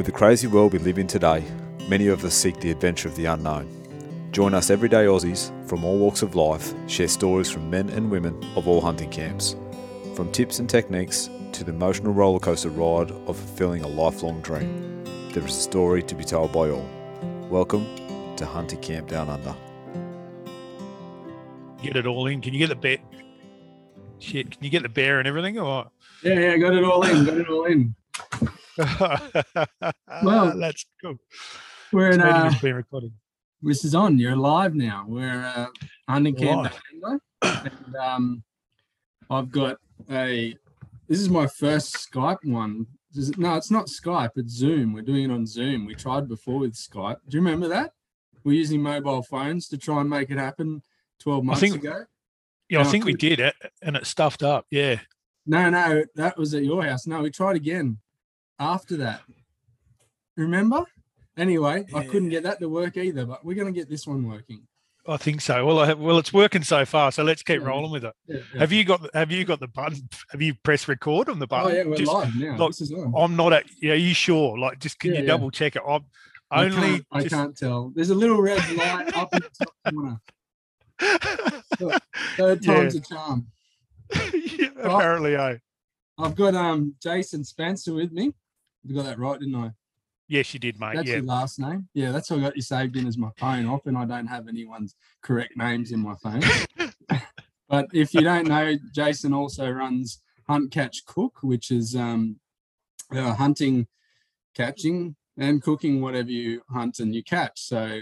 With the crazy world we live in today, many of us seek the adventure of the unknown. Join us everyday Aussies from all walks of life share stories from men and women of all hunting camps. From tips and techniques to the emotional rollercoaster ride of fulfilling a lifelong dream, there is a story to be told by all. Welcome to Hunting Camp Down Under. Get it all in. Can you get the bear? Shit, can you get the bear and everything? Or Yeah, yeah, got it all in, got it all in. Well, that's cool. We're in, uh, been recorded. this is on. You're live now. We're uh, hunting camp and um, I've got a. This is my first Skype one. Is- no, it's not Skype. It's Zoom. We're doing it on Zoom. We tried before with Skype. Do you remember that? We're using mobile phones to try and make it happen. Twelve months think- ago. Yeah, I think we did it, and it stuffed up. Yeah, No, no, that was at your house. No, we tried again after that. Remember? Anyway, I couldn't get that to work either, but we're going to get this one working. I think so. Well, I have, well, it's working so far, so let's keep Yeah. rolling with it. Yeah, yeah. Have you got? Have you got the button? Have you pressed record on the button? Oh yeah, we're Just- live now. look, this is on. I'm not at. Yeah, are you sure? Like, just can Yeah, you yeah. double check it? I'm I only. can't, I just- can't tell. There's a little red light up in the top corner. Third Yeah. time's a charm. yeah, apparently, eh? I've got um Jason Spencer with me. You got that right, didn't I? Yes, you did, mate. That's yeah, your last name. Yeah, that's what I got you saved in as my phone. Often I don't have anyone's correct names in my phone. but if you don't know, Jason also runs Hunt Catch Cook, which is um uh, hunting, catching, and cooking whatever you hunt and you catch. So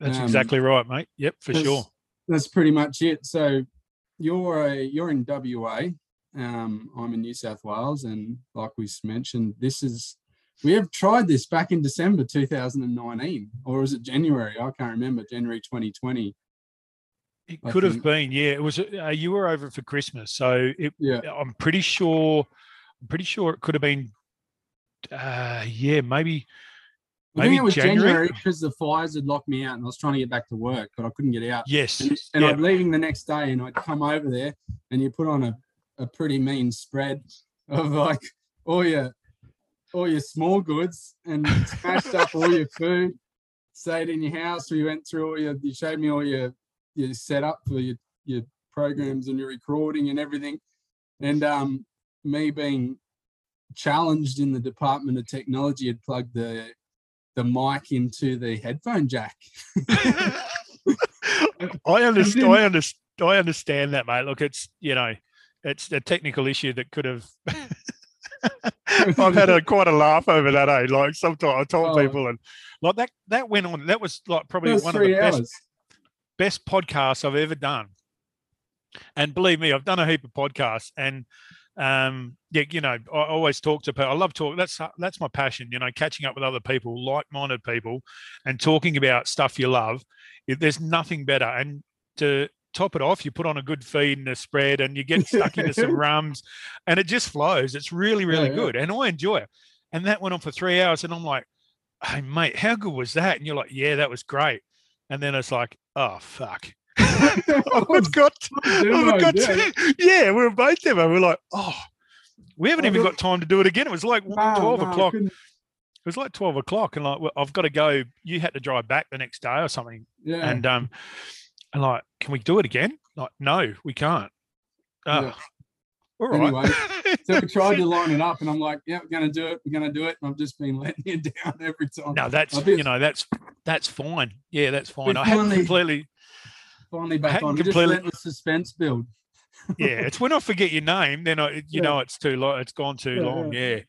that's um, exactly right, mate. Yep, for that's- sure. That's pretty much it. So you're a you're in WA. Um, I'm in New South Wales, and like we mentioned, this is we have tried this back in December 2019, or was it January? I can't remember. January 2020. It I could have been, yeah. It was. Uh, you were over for Christmas, so it. Yeah, I'm pretty sure. I'm pretty sure it could have been. Uh, yeah, maybe. I think it was January? Because the fires had locked me out, and I was trying to get back to work, but I couldn't get out. Yes. And, and yeah. I'm leaving the next day, and I'd come over there, and you put on a, a pretty mean spread of like all your all your small goods and smashed up all your food. Stayed in your house. We went through all your. You showed me all your your setup for your your programs and your recording and everything. And um, me being challenged in the department of technology had plugged the the mic into the headphone jack. I understand. I understand. I understand that, mate. Look, it's you know, it's a technical issue that could have. I've had a quite a laugh over that, eh? Like sometimes I told Oh. people, and like that that went on. That was like probably was one of the three best best podcasts I've ever done. And believe me, I've done a heap of podcasts, and um, yeah, you know, I always talk to people. I love talk. That's that's my passion. You know, catching up with other people, like-minded people, and talking about stuff you love. There's nothing better. And to top it off, you put on a good feed and a spread, and you get stuck into some rums, and it just flows. It's really, really yeah. good, and I enjoy it. And that went on for three hours, and I'm like, "Hey, mate, how good was that?" And you're like, "Yeah, that was great." And then it's like, "Oh fuck." I've got, I've got to, yeah, we were both there. and We're like, oh, we haven't even got time to do it again. It was like No, 12 no, o'clock. It was like 12 o'clock. And like, well, I've got to go. You had to drive back the next day or something. Yeah. And, um, and like, can we do it again? Like, no, we can't. Oh, Yeah. all right. Anyway, so we tried to line it up, and I'm like, "Yeah, we're gonna do it. We're gonna do it." And I've just been letting you down every time. no, that's, you know, that's, that's fine. Yeah, that's fine. I haven't finally- completely, Finally back on. We just completely- let the suspense build. yeah, it's when I forget your name, then I, you Yeah. know, it's too long. It's gone too Yeah, long. yeah.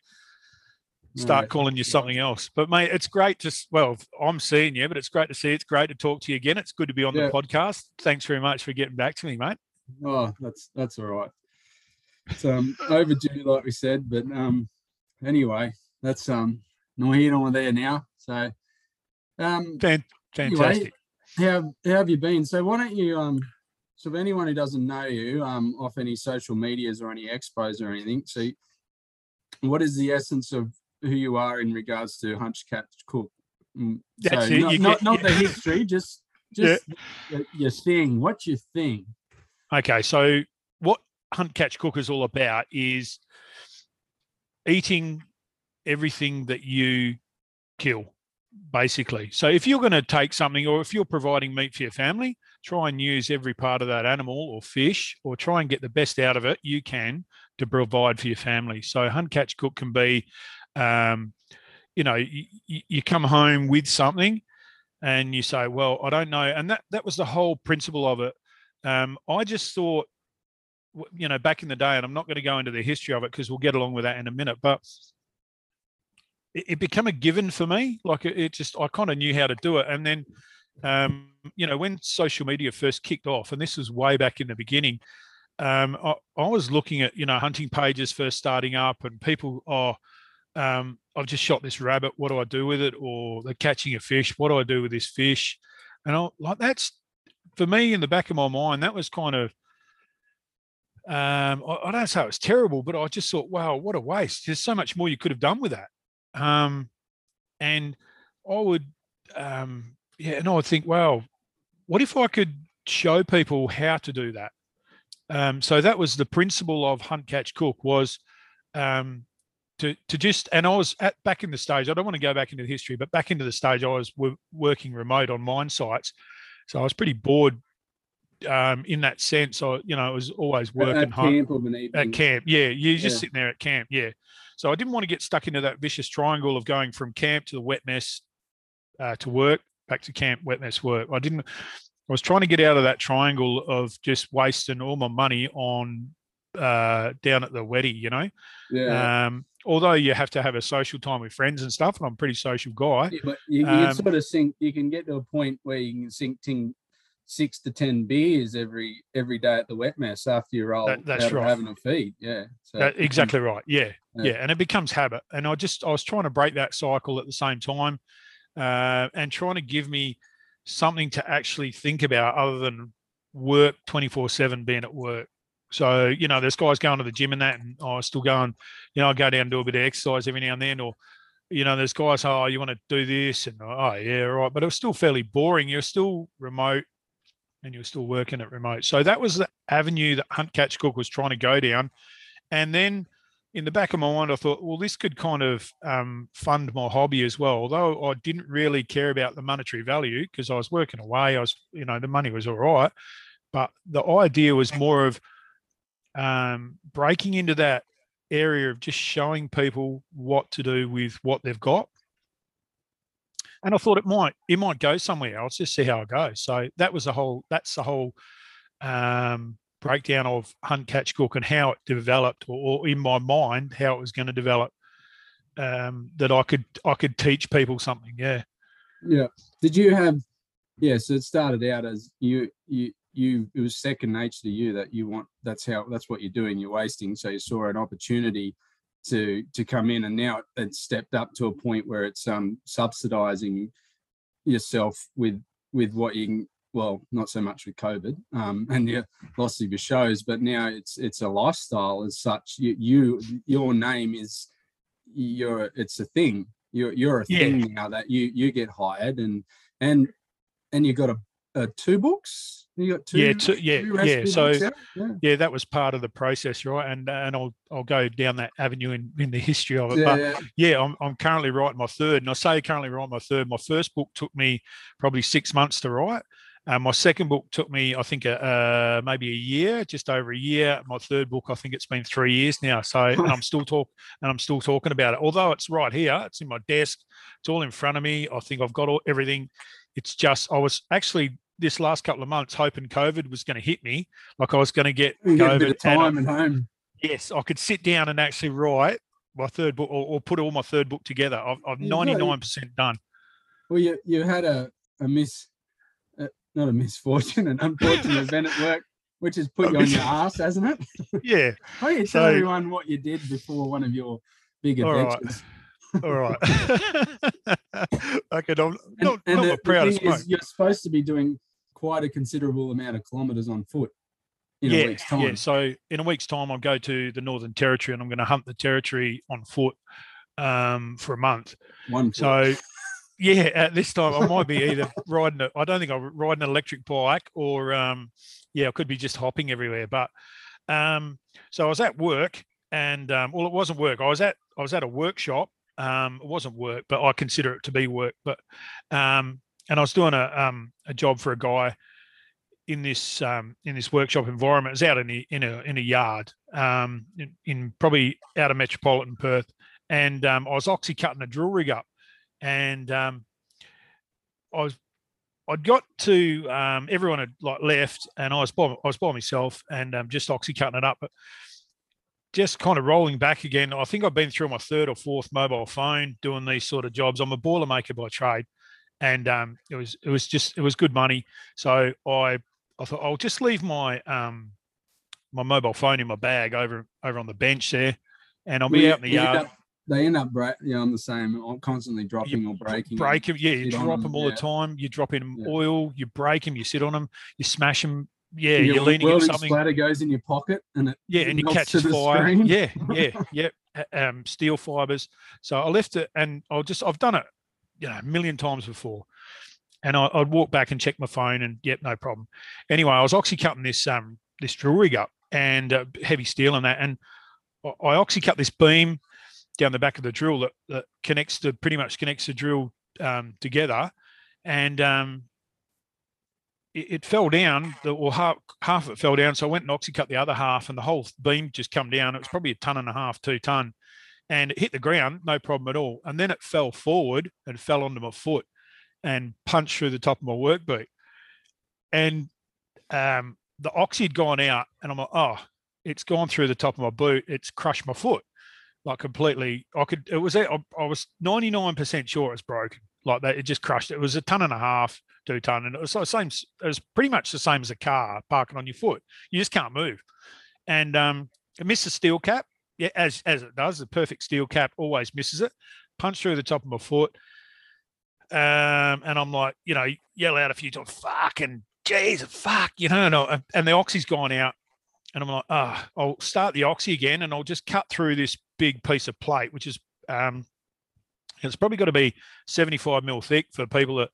Start calling you something else. But mate, it's great to well, I'm seeing you, but it's great to see. you. It's great to talk to you again. It's good to be on Yeah. the podcast. Thanks very much for getting back to me, mate. Oh, that's that's all right. It's um overdue, like we said, but um anyway, that's um no here nor there now. So um Fan- Anyway, fantastic. how how have you been? So why don't you um so for anyone who doesn't know you um off any social medias or any expos or anything, so what is the essence of who you are in regards to Hunt Catch Cook? Mm, That's so it, not, not, get- not the yeah. history, just just your, your thing. what you think. Okay, so what Hunt Catch Cook is all about is eating everything that you kill, basically. So if you're going to take something, or if you're providing meat for your family, try and use every part of that animal or fish, or try and get the best out of it you can to provide for your family. So hunt, catch, cook can be, um, you know, you, you come home with something, and you say, "Well, I don't know," and that that was the whole principle of it. Um, I just thought you know, back in the day, and I'm not going to go into the history of it because we'll get along with that in a minute, but it, it became a given for me. Like it, it just, I kind of knew how to do it. And then, um, you know, when social media first kicked off, and this was way back in the beginning, um, I, I, was looking at, you know, hunting pages first starting up and people, oh, um, I've just shot this rabbit. What do I do with it? Or they're catching a fish. What do I do with this fish? And I like that's for me in the back of my mind, that was kind of um, I, I, don't say it was terrible, but I just thought, wow, what a waste. There's so much more you could have done with that. Um, and I would, um, yeah, and I would think, well, what if I could show people how to do that? Um, so that was the principle of hunt, catch, cook was um, to to just, and I was at back in the stage. I don't want to go back into the history, but back into the stage, I was w- working remote on mine sites, so I was pretty bored um, in that sense. I, you know, it was always working home camp at camp. Yeah, you're just yeah. sitting there at camp. Yeah. So I didn't want to get stuck into that vicious triangle of going from camp to the wet mess uh, to work, back to camp, wet mess, work. I didn't. I was trying to get out of that triangle of just wasting all my money on uh, down at the wetty, you know. Yeah. Um, although you have to have a social time with friends and stuff, and I'm a pretty social guy. Yeah, but you, um, can sort of sink. You can get to a point where you can sink ting, six to ten beers every every day at the wet mess after you roll that, that's right. having a feed. Yeah, so that, exactly right. Yeah, yeah, yeah, and it becomes habit. And I just I was trying to break that cycle at the same time, uh, and trying to give me something to actually think about other than work twenty four seven being at work. So you know, there's guys going to the gym and that, and I was still going. You know, I go down and do a bit of exercise every now and then, or you know, there's guys, oh, you want to do this, and oh, yeah, right. But it was still fairly boring. You're still remote and you were still working at remote. So that was the avenue that Hunt Catch Cook was trying to go down. And then in the back of my mind, I thought, well, this could kind of um, fund my hobby as well. Although I didn't really care about the monetary value because I was working away. I was, you know, the money was all right. But the idea was more of um, breaking into that area of just showing people what to do with what they've got and I thought it might it might go somewhere else. Just see how it goes. So that was the whole. That's the whole um, breakdown of hunt, catch, cook, and how it developed, or, or in my mind how it was going to develop. Um, that I could I could teach people something. Yeah. Yeah. Did you have? Yeah. So it started out as you you you it was second nature to you that you want that's how that's what you're doing you're wasting so you saw an opportunity to to come in, and now it's stepped up to a point where it's um subsidizing yourself with with what you can. Well, not so much with COVID um, and your loss of your shows, but now it's it's a lifestyle as such. You, you your name is you're it's a thing. You're you're a thing yeah. now that you you get hired and and and you got a, a two books you got two. Yeah, two, yeah, two yeah. So yeah. yeah. that was part of the process, right? And and I'll I'll go down that avenue in, in the history of it. Yeah, but yeah. yeah, I'm I'm currently writing my third, and I say currently writing my third. My first book took me probably six months to write. Uh, my second book took me, I think, uh, maybe a year, just over a year. My third book, I think it's been three years now. So I'm still talk and I'm still talking about it. Although it's right here, it's in my desk, it's all in front of me. I think I've got all, everything. It's just I was actually this last couple of months hoping COVID was going to hit me, like I was going to get COVID. time and home. Yes, I could sit down and actually write my third book or, or put all my third book together. I've, I've 99% done. Well, you, you had a, a miss, uh, not a misfortune, an unfortunate event at work, which has put you on your ass, hasn't it? Yeah. Why don't you tell so, everyone what you did before one of your big adventures? All right. okay, I'm not, and, not the, proud of smoke. Is, you're supposed to be doing quite a considerable amount of kilometres on foot in yeah, a week's time. Yeah, so in a week's time, I'll go to the Northern Territory and I'm going to hunt the territory on foot um, for a month. One. Foot. So, yeah, at this time I might be either riding. A, I don't think I'll ride an electric bike or, um, yeah, I could be just hopping everywhere. But um, so I was at work, and um, well, it wasn't work. I was at I was at a workshop Um, it wasn't work, but I consider it to be work. But um, and I was doing a um, a job for a guy in this um, in this workshop environment. It was out in the, in a in a yard um, in, in probably out of metropolitan Perth, and um, I was oxy cutting a drill rig up, and um, I was I'd got to um, everyone had like left, and I was by I was by myself and just oxy cutting it up, but just kind of rolling back again. I think I've been through my third or fourth mobile phone doing these sort of jobs. I'm a boilermaker by trade, and um, it was it was just it was good money. So I I thought I'll just leave my um my mobile phone in my bag over over on the bench there, and I'll be out in the end yard. up- they end up break. Yeah, I'm the same. I'm constantly dropping or breaking. break them. Yeah, you drop them, them all yeah. the time. You drop in Yeah. oil, you break them, you sit on them, you smash them. Yeah, Your you're leaning welding something. splatter goes in your pocket, and it Yeah, and it melts to catches the fire. screen. Yeah, yeah, yeah. Um, steel fibers. So I left it, and I'll just I've done it, you know, a million times before. And I, I'd walk back and check my phone, and yep, no problem. Anyway, I was oxy cutting this um this drill rig up and uh, heavy steel and that, and I, oxy cut this beam down the back of the drill that, that connects to pretty much connects the drill um, together, and um, it, it fell down. The, or half half of it fell down. So I went and oxy cut the other half, and the whole beam just come down. It was probably a ton and a half, two ton, and it hit the ground, no problem at all. And then it fell forward and fell onto my foot, and punched through the top of my work boot, and um, the oxy had gone out, and I'm like, oh, it's gone through the top of my boot. It's crushed my foot, like completely. I could. It was. I, I was 99 percent sure it's broken. Like that, it just crushed. It was a ton and a half, two ton, and it was the same. It was pretty much the same as a car parking on your foot. You just can't move. And um, it missed the steel cap. Yeah, as as it does. The perfect steel cap always misses it. Punched through the top of my foot. Um, and I'm like, you know, yell out a few times, fucking Jesus, fuck, you know, and, I, and the oxy's gone out. And I'm like, ah, I'll start the oxy again and I'll just cut through this big piece of plate, which is um it's probably got to be 75 mil thick for people that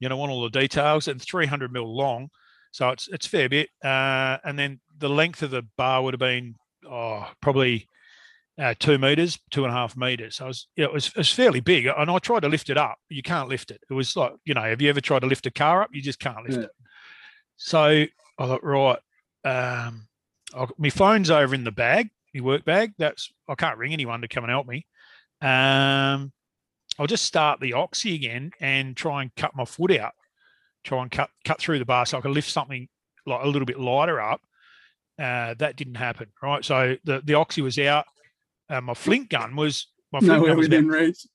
you know want all the details and 300 mil long. So it's it's fair bit. Uh, and then the length of the bar would have been oh, probably uh, two meters, two and a half meters. So it was, it was, it was fairly big. And I tried to lift it up. You can't lift it. It was like, you know, have you ever tried to lift a car up? You just can't lift Yeah. it. So I thought, right, um, I, my phone's over in the bag, my work bag. That's I can't ring anyone to come and help me. Um, I'll just start the oxy again and try and cut my foot out. Try and cut cut through the bar so I can lift something like a little bit lighter up. Uh, that didn't happen, right? So the the oxy was out. Uh, my flint gun was my flint Nowhere gun was about within reach.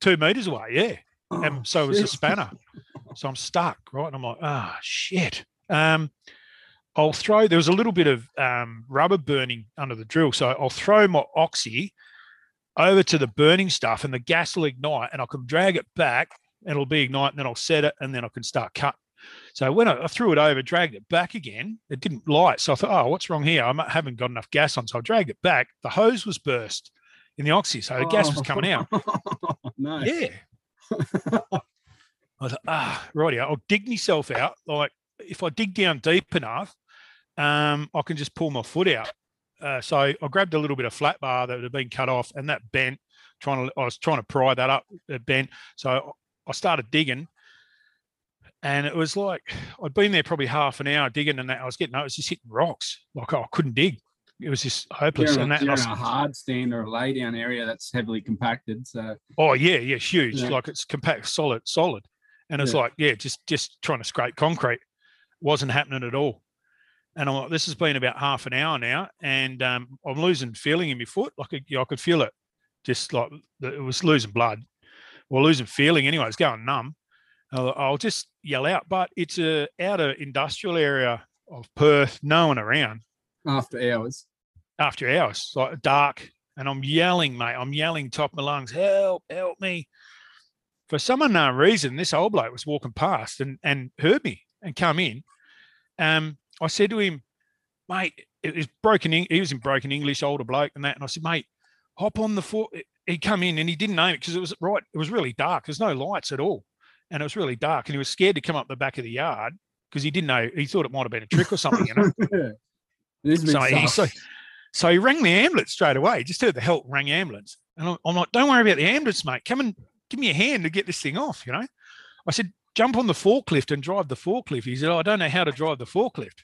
two meters away. Yeah, Oh, and so was the shit. spanner. So I'm stuck, right? And I'm like, ah, shit. Um, I'll throw. There was a little bit of um, rubber burning under the drill, so I'll throw my oxy over to the burning stuff, and the gas will ignite, and I can drag it back, and it'll be ignite, and then I'll set it, and then I can start cutting. So when I, I threw it over, dragged it back again, it didn't light. So I thought, oh, what's wrong here? I haven't got enough gas on. So I dragged it back. The hose was burst in the oxy, so the gas was coming out. no. Yeah. I thought, ah, righty, I'll dig myself out. Like if I dig down deep enough, um, I can just pull my foot out. Uh, so I grabbed a little bit of flat bar that had been cut off, and that bent. Trying to, I was trying to pry that up. It bent. So I started digging, and it was like I'd been there probably half an hour digging, and that I was getting, I was just hitting rocks. Like I couldn't dig. It was just hopeless. You're, and that, a, and you're in a hard stand or a lay down area that's heavily compacted. So Oh yeah, yeah, huge. Yeah. Like it's compact, solid, solid. And it's Yeah. like, yeah, just just trying to scrape concrete wasn't happening at all. And I'm like, this has been about half an hour now, and um, I'm losing feeling in my foot. Like I, I could feel it, just like it was losing blood, or losing feeling anyway. It's going numb. I'll, just yell out, but it's a outer industrial area of Perth, no one around after hours, after hours, like dark, and I'm yelling, mate. I'm yelling top of my lungs, help, help me. For some unknown reason, this old bloke was walking past and and heard me and come in. Um, I said to him, mate, it was broken. He was in broken English, older bloke, and that. And I said, mate, hop on the foot. He come in and he didn't know it because it was right. It was really dark. There's no lights at all, and it was really dark. And he was scared to come up the back of the yard because he didn't know. He thought it might have been a trick or something. You know. So he- so- So he rang the ambulance straight away. Just heard the help, rang ambulance. And I'm, I'm like, don't worry about the ambulance, mate. Come and give me a hand to get this thing off, you know? I said, jump on the forklift and drive the forklift. He said, oh, I don't know how to drive the forklift.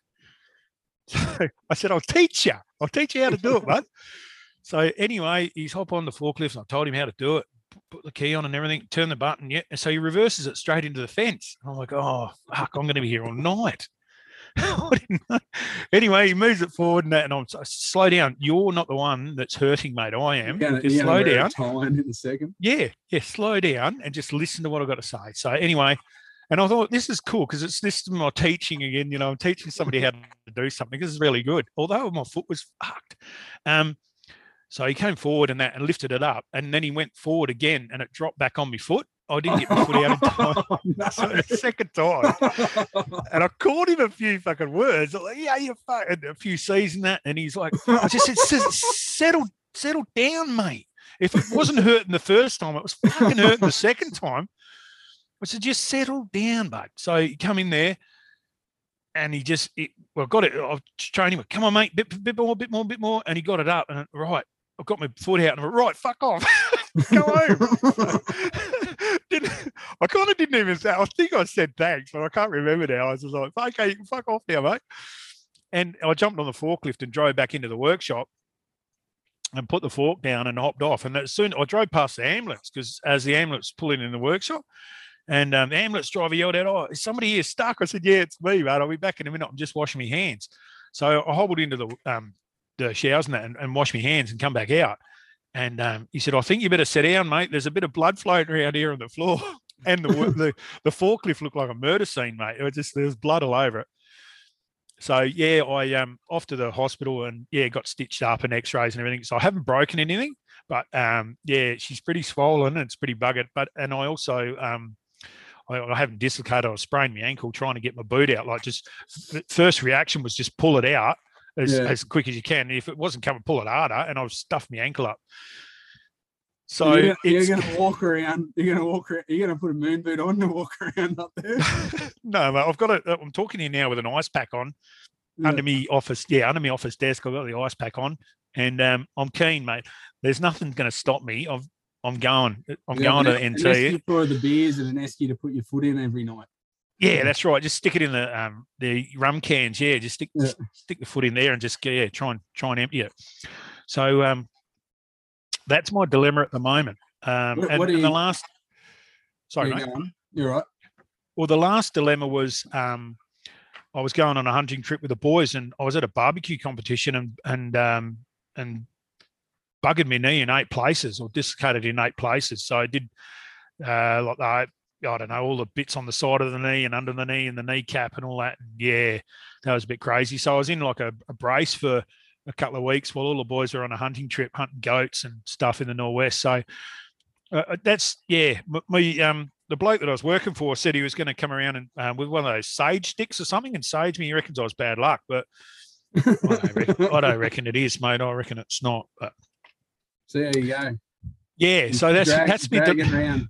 So I said, I'll teach you. I'll teach you how to do it, bud. So anyway, he's hop on the forklift and I told him how to do it, put the key on and everything, turn the button, yeah. And so he reverses it straight into the fence. I'm like, oh fuck, I'm gonna be here all night. anyway, he moves it forward and, that, and I'm slow down. You're not the one that's hurting, mate. I am. Gonna, just slow down. Time in a second. Yeah, yeah, slow down and just listen to what I've got to say. So anyway, and I thought this is cool because it's this is my teaching again. You know, I'm teaching somebody how to do something. This is really good. Although my foot was fucked. Um, so he came forward and that and lifted it up, and then he went forward again, and it dropped back on my foot. I didn't get my foot out in oh, time. Oh, no. So the second time, and I called him a few fucking words. I'm like, yeah, you fucking a few C's and that, and he's like, I just said, settle, settle down, mate. If it wasn't hurting the first time, it was fucking hurting the second time. I said, just settle down, bud. So he come in there and he just, it, well, got it. I've trained him, come on, mate, bit, bit more, bit more, bit more. And he got it up and right, I've got my foot out and I went, right, fuck off. Go home. didn't, I kind of didn't even say, I think I said thanks, but I can't remember now. I was just like, okay, you can fuck off now, mate. And I jumped on the forklift and drove back into the workshop and put the fork down and hopped off. And as soon I drove past the ambulance because as the ambulance pulling in the workshop, and um, the ambulance driver yelled out, "Oh, is somebody here stuck?" I said, "Yeah, it's me, mate. I'll be back in a minute. I'm just washing my hands." So I hobbled into the um, the showers and, that and, and washed my hands and come back out. And um, he said, "I think you better sit down, mate. There's a bit of blood floating around here on the floor." And the the the forklift looked like a murder scene, mate. It was just there was blood all over it. So yeah, I um off to the hospital and yeah, got stitched up and X-rays and everything. So I haven't broken anything, but um yeah, she's pretty swollen and it's pretty buggered. But and I also um I, I haven't dislocated or sprained my ankle trying to get my boot out. Like just first reaction was just pull it out as, Yeah. as quick as you can. If it wasn't coming, pull it harder, and I've stuffed my ankle up. So you're, gonna, you're gonna walk around. You're gonna walk around. You're gonna put a moon boot on and walk around up there. no, mate, I've got it. I'm talking here now with an ice pack on. Yeah. under me office, yeah, under my office desk. I've got the ice pack on, and um, I'm keen, mate. There's nothing going to stop me. I've, I'm going. I'm Yeah, going to an- the an NT. esky for the beers and an you to put your foot in every night. Yeah, that's right. Just stick it in the um the rum cans. Yeah, just stick Yeah. stick the foot in there and just yeah try and try and empty it. So um, that's my dilemma at the moment. Um, What- and, what and the last. Sorry, You're mate. going. You're right. Well, the last dilemma was um, I was going on a hunting trip with the boys, and I was at a barbecue competition, and and um, and buggered my knee in eight places, or dislocated in eight places. So I did uh, like the, I don't know all the bits on the side of the knee and under the knee and the kneecap and all that. And yeah, that was a bit crazy. So I was in like a, a brace for a couple of weeks while all the boys were on a hunting trip, hunting goats and stuff in the northwest. So uh, that's yeah, me um the bloke that I was working for said he was going to come around and um, with one of those sage sticks or something and sage me. He reckons I was bad luck, but I don't, reckon, I don't reckon it is, mate. I reckon it's not. But So there you go. yeah, so that's Drag- that's me. drag around.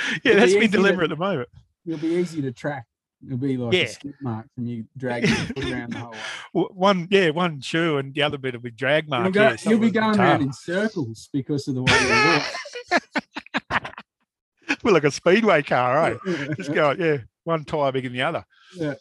yeah, that's be me to- at the moment. It'll be easy to track. It'll be like Yeah. a skip mark from you dragging your foot around the whole way. One, yeah, one shoe and the other bit will be drag mark. You'll, go, yeah, you'll be going around in circles because of the way you We're like a speedway car, right? walk. Just go, yeah, one tire bigger than the other. Yeah.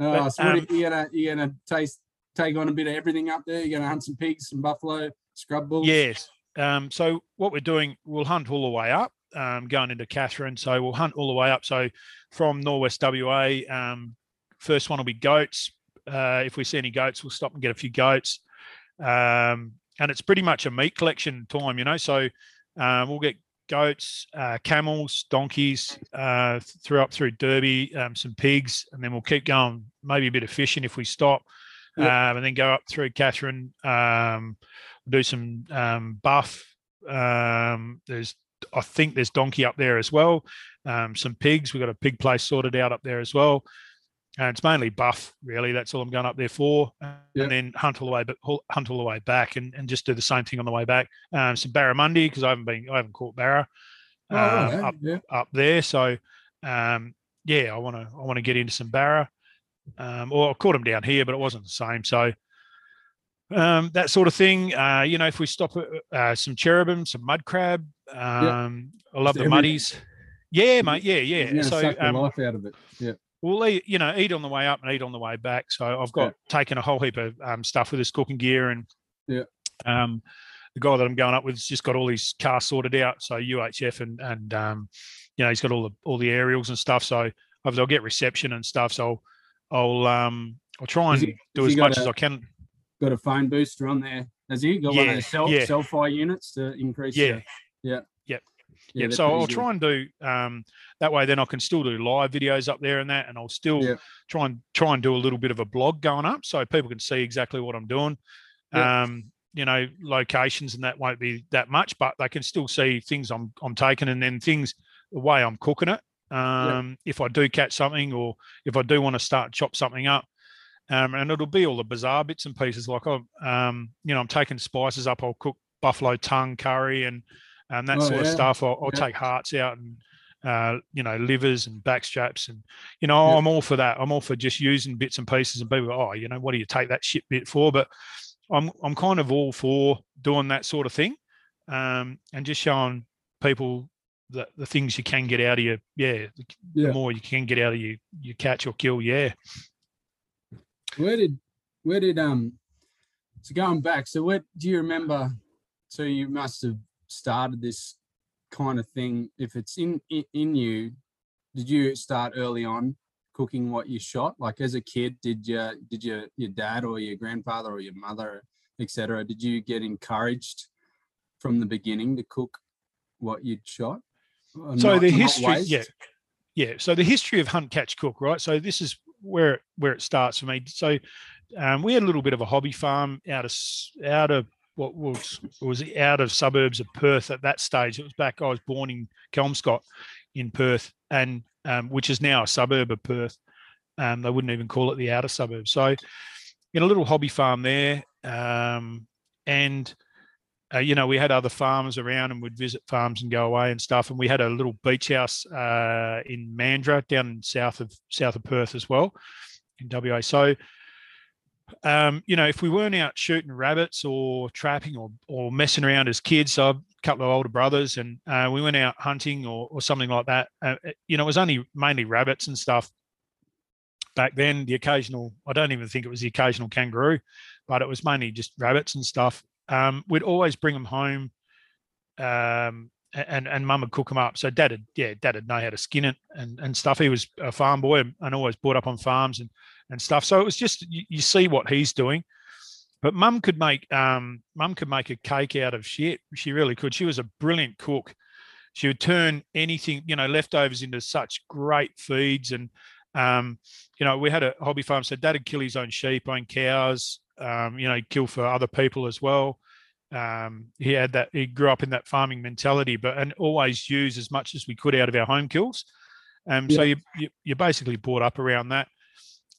Oh, But, so what um, are you gonna you're gonna taste take on a bit of everything up there? You're gonna hunt some pigs, some buffalo, scrub bulls. Yes. Um, so what we're doing, we'll hunt all the way up, um, going into Katherine. So we'll hunt all the way up. So from Norwest WA, um, first one will be goats. Uh, if we see any goats, we'll stop and get a few goats. Um, and it's pretty much a meat collection time, you know. So um, we'll get goats, uh, camels, donkeys, uh, through up through Derby, um, some pigs, and then we'll keep going. Maybe a bit of fishing if we stop, um, and then go up through Katherine. Um, do some um, buff. Um, there's, I think there's donkey up there as well. Um, some pigs. We've got a pig place sorted out up there as well. And it's mainly buff, really. That's all I'm going up there for. Yeah. And then hunt all the way, but hunt all the way back, and, and just do the same thing on the way back. Um, some barramundi because I haven't been, I haven't caught barra Oh, uh, righto, up yeah. up there. So, um, yeah, I want to I want to get into some barra. Um, or I caught them down here, but it wasn't the same. So, um, that sort of thing. Uh, you know, if we stop at uh, some cherabin, some mud crab. Um, I love the muddies. Yeah, mate. Yeah, yeah. So suck the um, life out of it. Yeah. we'll eat, you know, eat on the way up and eat on the way back. So I've got taken a whole heap of um, stuff with this cooking gear and Yeah. Um, the guy that I'm going up with has just got all his car sorted out. So UHF and and um, you know he's got all the all the aerials and stuff. So obviously I'll get reception and stuff. So I'll um I'll try and he- do as much a- as I can. Got a phone booster on there. Has he got one of the self yeah. self fire units to increase? Yeah. the- yeah. Yep. Yeah, Yeah, they're so I'll try and do um, that way. Then I can still do live videos up there and that, and I'll still Yeah. try and try and do a little bit of a blog going up so people can see exactly what I'm doing. Yeah. Um, you know, locations and that won't be that much, but they can still see things I'm I'm taking and then things the way I'm cooking it. Um, if I do catch something or if I do want to start chop something up. Um, and it'll be all the bizarre bits and pieces. Like I'm, um, you know, I'm taking spices up. I'll cook buffalo tongue curry and and that Oh, sort of stuff. I'll, I'll Yeah. take hearts out and uh, you know livers and back straps and you know Yeah. I'm all for that. I'm all for just using bits and pieces and people. go, Oh, you know, what do you take that shit bit for? But I'm I'm kind of all for doing that sort of thing, um, and just showing people the the things you can get out of your yeah, the, Yeah. the more you can get out of you you catch or kill. Yeah. Where did where did um so going back, so what do you remember? So you must have started this kind of thing. If it's in in, in you, did you start early on cooking what you shot? Like as a kid, did you did your your dad or your grandfather or your mother, etc. Did you get encouraged from the beginning to cook what you'd shot? Or so not- the history yeah yeah so the history of hunt catch cook right so this is where where it starts for me so um, we had a little bit of a hobby farm out of out of what was was out of suburbs of Perth at that stage. It was back. I was born in Kelmscott in Perth, and um, which is now a suburb of Perth. Um, they wouldn't even call it the outer suburbs. So, in a little hobby farm there, um, and uh, you know we had other farmers around, and we'd visit farms and go away and stuff. And we had a little beach house uh, in Mandurah, down south of south of Perth as well, in WA. So um, you know, if we weren't out shooting rabbits or trapping or, or messing around as kids, so I've a couple of older brothers, and uh, we went out hunting or, or something like that. Uh, you know, it was only mainly rabbits and stuff back then. The occasional, I don't even think it was the occasional kangaroo, but it was mainly just rabbits and stuff. Um, we'd always bring them home, um, and and mum would cook them up. So dad would, yeah, dad would know how to skin it and and stuff. He was a farm boy and always brought up on farms and and stuff. So it was just you, you see what he's doing. But mum could make um mum could make a cake out of shit. She really could. She was a brilliant cook. She would turn anything, you know, leftovers into such great feeds. And um, you know, we had a hobby farm, so dad'd kill his own sheep, own cows, um, you know, kill for other people as well. Um, he had that he grew up in that farming mentality, but and always use as much as we could out of our home kills. Um, so you, you you're basically brought up around that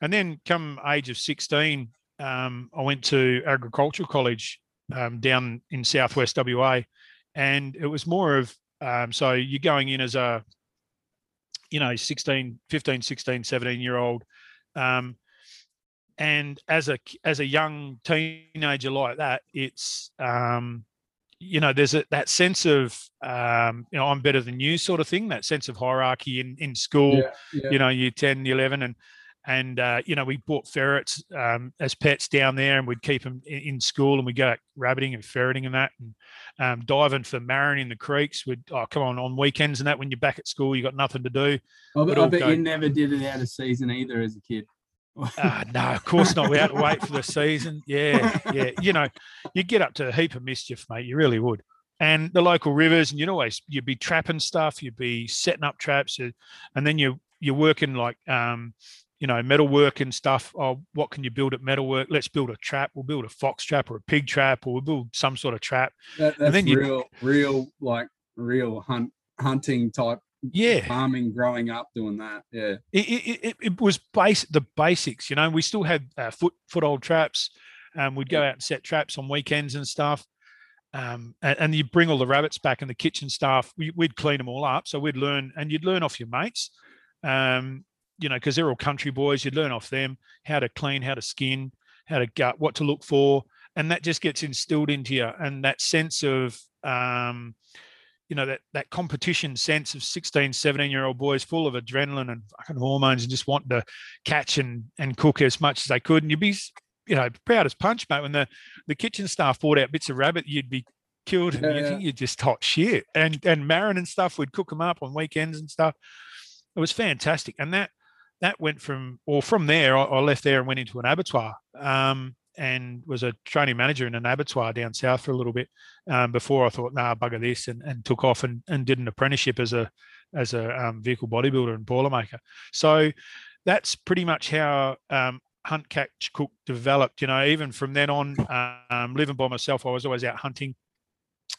and then come age of 16 um, i went to agricultural college um, down in southwest wa and it was more of um, so you're going in as a you know 16 15 16 17 year old um, and as a as a young teenager like that it's um, you know there's a, that sense of um, you know i'm better than you sort of thing that sense of hierarchy in in school Yeah, yeah. you know, year 10, year 11. And, and, uh, you know, we bought ferrets um, as pets down there and we'd keep them in, in school and we'd go out rabbiting and ferreting and that and um, diving for marron in the creeks. We'd, oh, come on, on weekends and that, when you're back at school, you got nothing to do. I bet, But I bet go- you never did it out of season either as a kid. Ah, no, of course not. We had to wait for the season. Yeah, yeah. You know, you'd get up to a heap of mischief, mate. You really would. And the local rivers, and you'd always you'd be trapping stuff, you'd be setting up traps, and then you you're working like um, you know, metalwork and stuff. Oh, what can you build at metalwork? Let's build a trap. We'll build a fox trap or a pig trap, or we'll build some sort of trap. That, that's then you- real, real, like real hunt hunting type Yeah, farming. Growing up doing that, yeah, it, it, it, it was base the basics you know we still had uh, foot foothold traps um, we'd go out and set traps on weekends and stuff um, and, and you bring all the rabbits back and the kitchen staff we, we'd clean them all up so we'd learn and you'd learn off your mates um, you know because they're all country boys you'd learn off them how to clean how to skin how to gut what to look for and that just gets instilled into you and that sense of um, you know that that competition sense of 16 17 year old boys full of adrenaline and fucking hormones and just wanting to catch and and cook as much as they could and you'd be you know proud as punch mate when the the kitchen staff brought out bits of rabbit you'd be killed and Yeah, you yeah. think you're just hot shit and and marron and stuff we'd cook them up on weekends and stuff it was fantastic and that that went from or from there I, I left there and went into an abattoir um, and was a training manager in an abattoir down south for a little bit um, before I thought, nah, bugger this, and, and took off and, and did an apprenticeship as a as a um, vehicle bodybuilder and boilermaker. So that's pretty much how um, hunt catch cook developed. You know, even from then on, um, living by myself, I was always out hunting.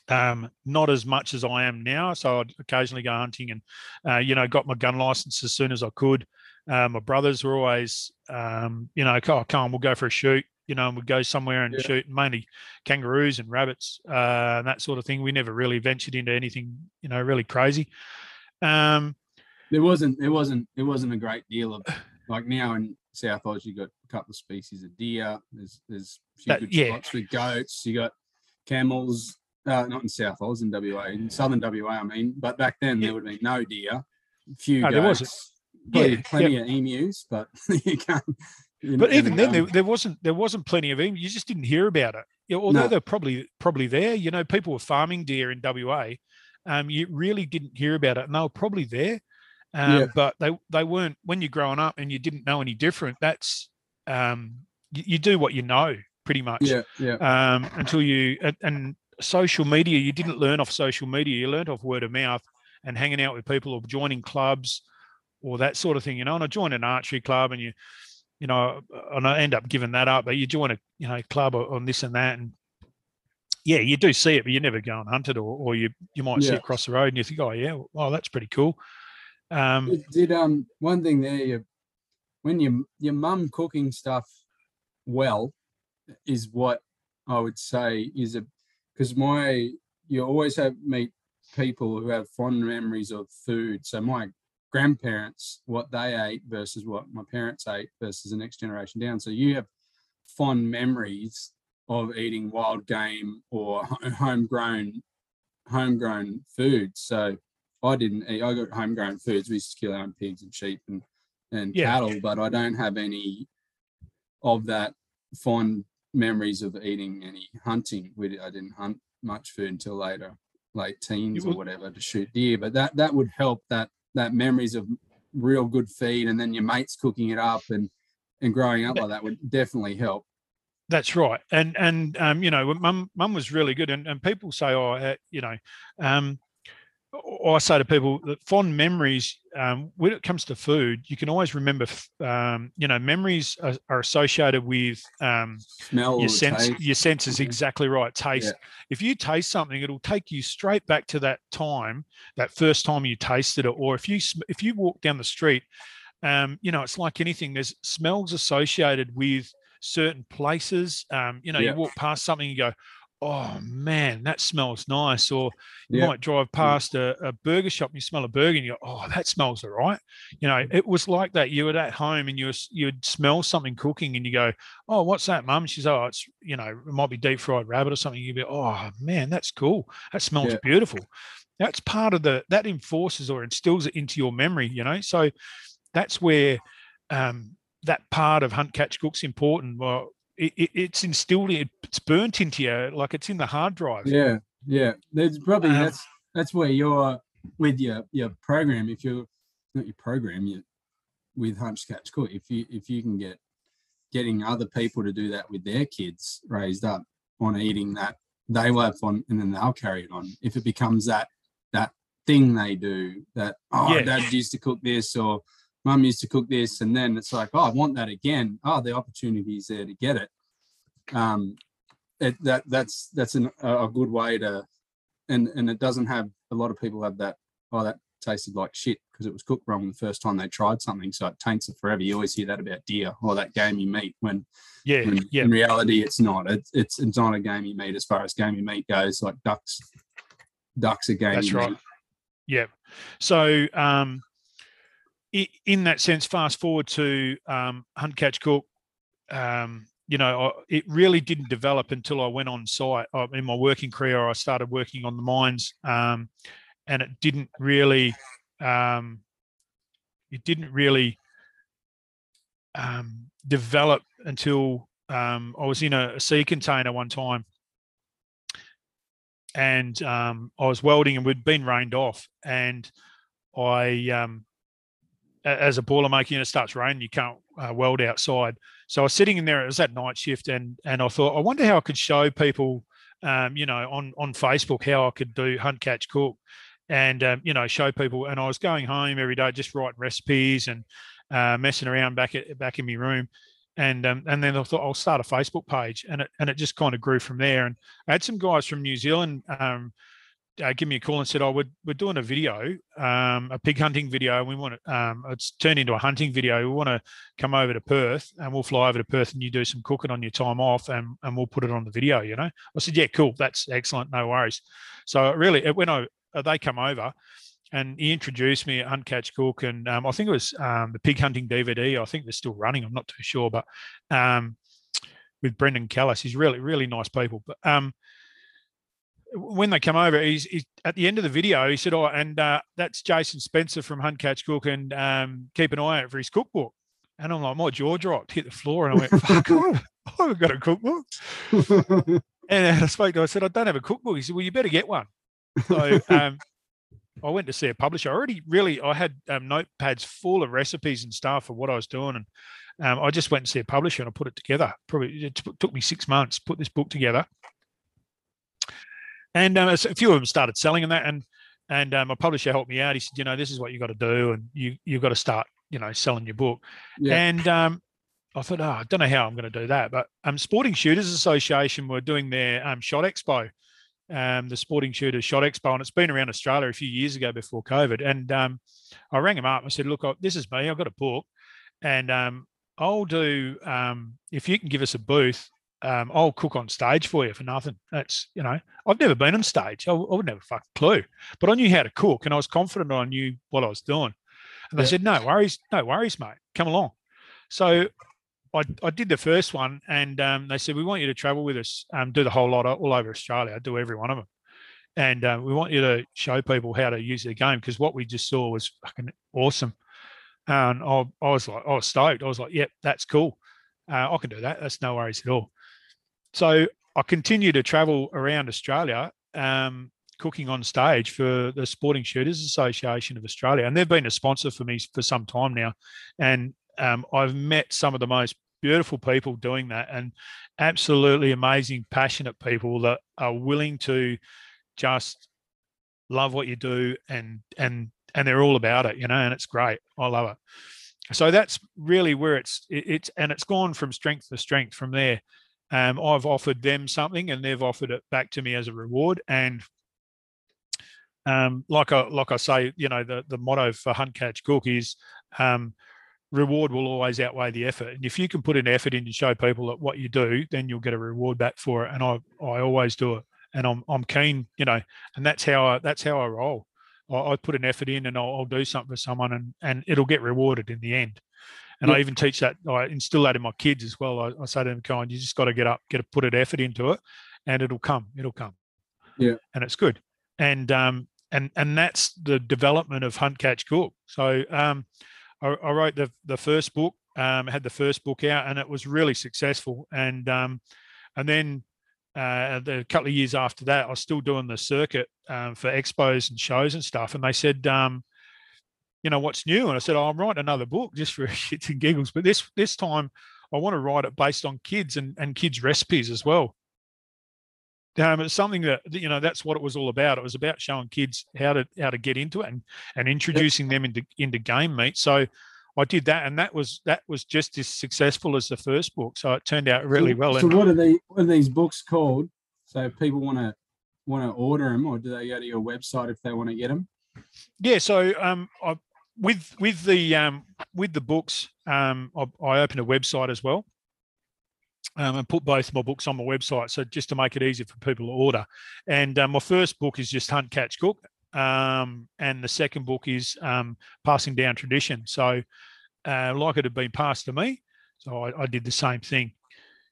Um, not as much as I am now, so I'd occasionally go hunting, and uh, you know, got my gun license as soon as I could. Uh, my brothers were always, um, you know, oh, come on, we'll go for a shoot you know, and we'd go somewhere and Yeah. shoot mainly kangaroos and rabbits uh, and that sort of thing. We never really ventured into anything, you know, really crazy. Um, There wasn't there wasn't it wasn't a great deal of like now in South Oz you got a couple of species of deer. There's there's a few That- good yeah. spots with goats. You got camels. Uh, not in South Oz in WA, in Southern WA, I mean. But back then Yeah. there would be no deer. A few No, there wasn't. plenty, Yeah, plenty of emus, but you can't. you but even then, there, there wasn't there wasn't plenty of them. You just didn't hear about it. You know, although No. they're probably probably there. You know, people were farming deer in WA. Um, you really didn't hear about it, and they were probably there. Um, Yeah. But they they weren't when you're growing up and you didn't know any different. That's um, you, you do what you know pretty much. yeah, yeah, um, until you and, and social media you didn't learn off social media you learned off word of mouth and hanging out with people or joining clubs or that sort of thing you know and i joined an archery club and you you know and i end up giving that up but you join a you know club on this and that and yeah you do see it but you never go and hunt it or, or you you might see it across the road and you think oh yeah well that's pretty cool um Did, did um one thing there you when your your mum cooking stuff well is what I would say is a because my you always have meet people who have fond memories of food. So my grandparents, what they ate versus what my parents ate versus the next generation down. So you have fond memories of eating wild game or homegrown homegrown food. So I didn't eat. I got homegrown foods. We used to kill our own pigs and sheep and and Yeah. cattle, but I don't have any of that fond memories of eating any hunting. We I didn't hunt much food until later, late teens or whatever, to shoot deer. But that that would help. That that memories of real good feed, and then your mates cooking it up and and growing up like that would definitely help. That's right, and and um, you know, mum mum was really good, and, and people say, oh, uh, you know, um, I say to people that fond memories um, when it comes to food, you can always remember, um, you know, memories are, are associated with um, Smell your sense. taste. Your sense is exactly right. Taste. If you taste something, it'll take you straight back to that time, that first time you tasted it, or if you if you walk down the street, um, you know, it's like anything. There's smells associated with certain places. Um, you know, Yeah. you walk past something, you go, "Oh man, that smells nice," or you Yeah. might drive past a, a burger shop and you smell a burger and you go, "Oh, that smells all right." You know, it was like that. You were at home and you was, you'd smell something cooking and you go, "Oh, what's that, mum?" She's, "Oh, it's you know, it might be deep fried rabbit or something." You'd be, "Oh man, that's cool. That smells Yeah. beautiful." That's part of the that enforces or instills it into your memory. You know, so that's where um, that part of hunt catch cook's important. Well, it, it, it's instilled, it's burnt into you, like it's in the hard drive. Yeah, yeah. There's probably Um, that's that's where you're with your your program. If you're not your program, you with Hunt Catch Cook. If you if you can get getting other people to do that with their kids raised up on eating that, they will have fun, and then they'll carry it on. If it becomes that that thing they do, that oh, Yeah. dad used to cook this or mum used to cook this, and then it's like, oh, I want that again. Oh, the opportunity is there to get it. Um, it, that that's that's an, a a good way to and and it doesn't have a lot of people have that oh that tasted like shit because it was cooked wrong the first time they tried something so it taints it forever you always hear that about deer or that game you meat when, Yeah, when yeah, in reality it's not it's, it's it's not a game you meat as far as game you meat goes like ducks ducks are gamey That's right. meat. yeah. So, um, in that sense, fast forward to um, hunt, catch, cook. Um, you know, I, it really didn't develop until I went on site. I, in my working career, I started working on the mines, um, and it didn't really, um, it didn't really um, develop until um, I was in a, a sea container one time, and I was welding, and we'd been rained off, and I, as a boilermaker, and it starts raining, you can't uh, weld outside. So I was sitting in there. It was that night shift, and and I thought, I wonder how I could show people, um, you know, on on Facebook how I could do hunt, catch, cook, and um, you know, show people. And I was going home every day, just writing recipes and uh, messing around back at back in my room. And um, and then I thought I'll start a Facebook page, and it and it just kind of grew from there. And I had some guys from New Zealand um, uh, give me a call and said, "Oh, we're, we're doing a video, um, a pig hunting video. We want to, um, it's turned into a hunting video. We want to come over to Perth, and we'll fly over to Perth, and you do some cooking on your time off, and and we'll put it on the video." You know, I said, "Yeah, cool. That's excellent. No worries." So really, when I uh, they come over, and he introduced me at Hunt Catch Cook, and um, I think it was um, the pig hunting DVD. I think they're still running. I'm not too sure, but um, with Brendan Callis, he's really really nice people. But um, when they come over, he's, he's, at the end of the video. He said, "Oh, and uh, that's Jason Spencer from Hunt Catch Cook, and um, keep an eye out for his cookbook." And I'm like, my jaw dropped, hit the floor, and I went, "Fuck, I haven't got a cookbook." and I spoke to, him, I said, "I don't have a cookbook." He said, "Well, you better get one." So um, I went to see a publisher. I already really, I had um, notepads full of recipes and stuff for what I was doing, and um, I just went and see a publisher and I put it together. Probably it took me six months put this book together and um, a few of them started selling in that, and and um, my publisher helped me out. He said, you know, this is what you got to do, and you you've got to start, you know, selling your book. Yeah. And um, I thought, oh, I don't know how I'm going to do that, but um, Sporting Shooters Association were doing their um, shot expo, um, the Sporting Shooters Shot Expo, and it's been around Australia a few years ago before COVID. And um, I rang him up. I said, look, this is me. I've got a book, and um, I'll do um, if you can give us a booth um, I'll cook on stage for you for nothing. That's, you know, I've never been on stage. I, I would never fucking clue, but I knew how to cook and I was confident I knew what I was doing. And they said, no worries, no worries, mate, come along. So I, I did the first one and um, they said, we want you to travel with us, um, do the whole lot all over Australia. I do every one of them. And uh, we want you to show people how to use the game because what we just saw was fucking awesome. And I, I was like, I was stoked. I was like, yep, that's cool. Uh, I can do that. That's no worries at all. So I continue to travel around Australia, um, cooking on stage for the Sporting Shooters Association of Australia, and they've been a sponsor for me for some time now. And um, I've met some of the most beautiful people doing that, and absolutely amazing, passionate people that are willing to just love what you do and and and they're all about it, you know, and it's great. I love it. So that's really where it's it's and it's gone from strength to strength from there. Um, I've offered them something and they've offered it back to me as a reward. And um, like I like I say, you know, the the motto for Hunt Catch Cook is um, reward will always outweigh the effort. And if you can put an effort in and show people that what you do, then you'll get a reward back for it. And I I always do it. And I'm I'm keen, you know, and that's how I that's how I roll. I, I put an effort in and I'll, I'll do something for someone and and it'll get rewarded in the end. And I even teach that, I instill that in my kids as well. I, I say to them, kind, you just got to get up, get to put an effort into it, and it'll come. It'll come. Yeah. And it's good. And um and and that's the development of Hunt Catch Cook. So um I, I wrote the the first book, um, had the first book out, and it was really successful. And um and then uh, a couple of years after that, I was still doing the circuit um, for expos and shows and stuff. And they said, um, you know, what's new? And I said, oh, I'm writing another book just for shits and giggles. But this this time I want to write it based on kids and, and kids' recipes as well. Um, it's something that you know that's what it was all about. It was about showing kids how to how to get into it and and introducing them into into game meat. So I did that, and that was that was just as successful as the first book. So it turned out really so, well. So what are they? What are these books called? So people want to want to order them, or do they go to your website if they want to get them? Yeah. So um, I with with the um, with the books, um, I, I opened a website as well, um, and put both my books on my website. So just to make it easier for people to order. And uh, my first book is just Hunt, Catch, Cook, um, and the second book is um, Passing Down Tradition. So, uh, like it had been passed to me, so I, I did the same thing.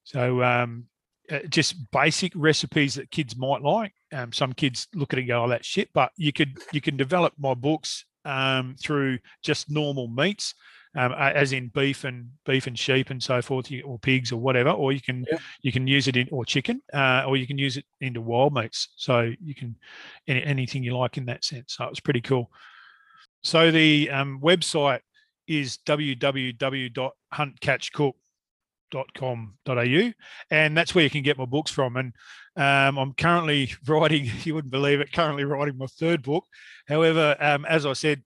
So um, uh, just basic recipes that kids might like. Um, some kids look at it and go, "Oh, that shit," but you could you can develop my books um, through just normal meats, um, as in beef and beef and sheep and so forth, or pigs or whatever. Or you can Yeah. you can use it in or chicken, uh, or you can use it into wild meats. So you can any, anything you like in that sense. So it's pretty cool. So the um, website is www.huntcatchcook.com.au and that's where you can get my books from. And um, i'm currently writing you wouldn't believe it currently writing my third book. However um, as i said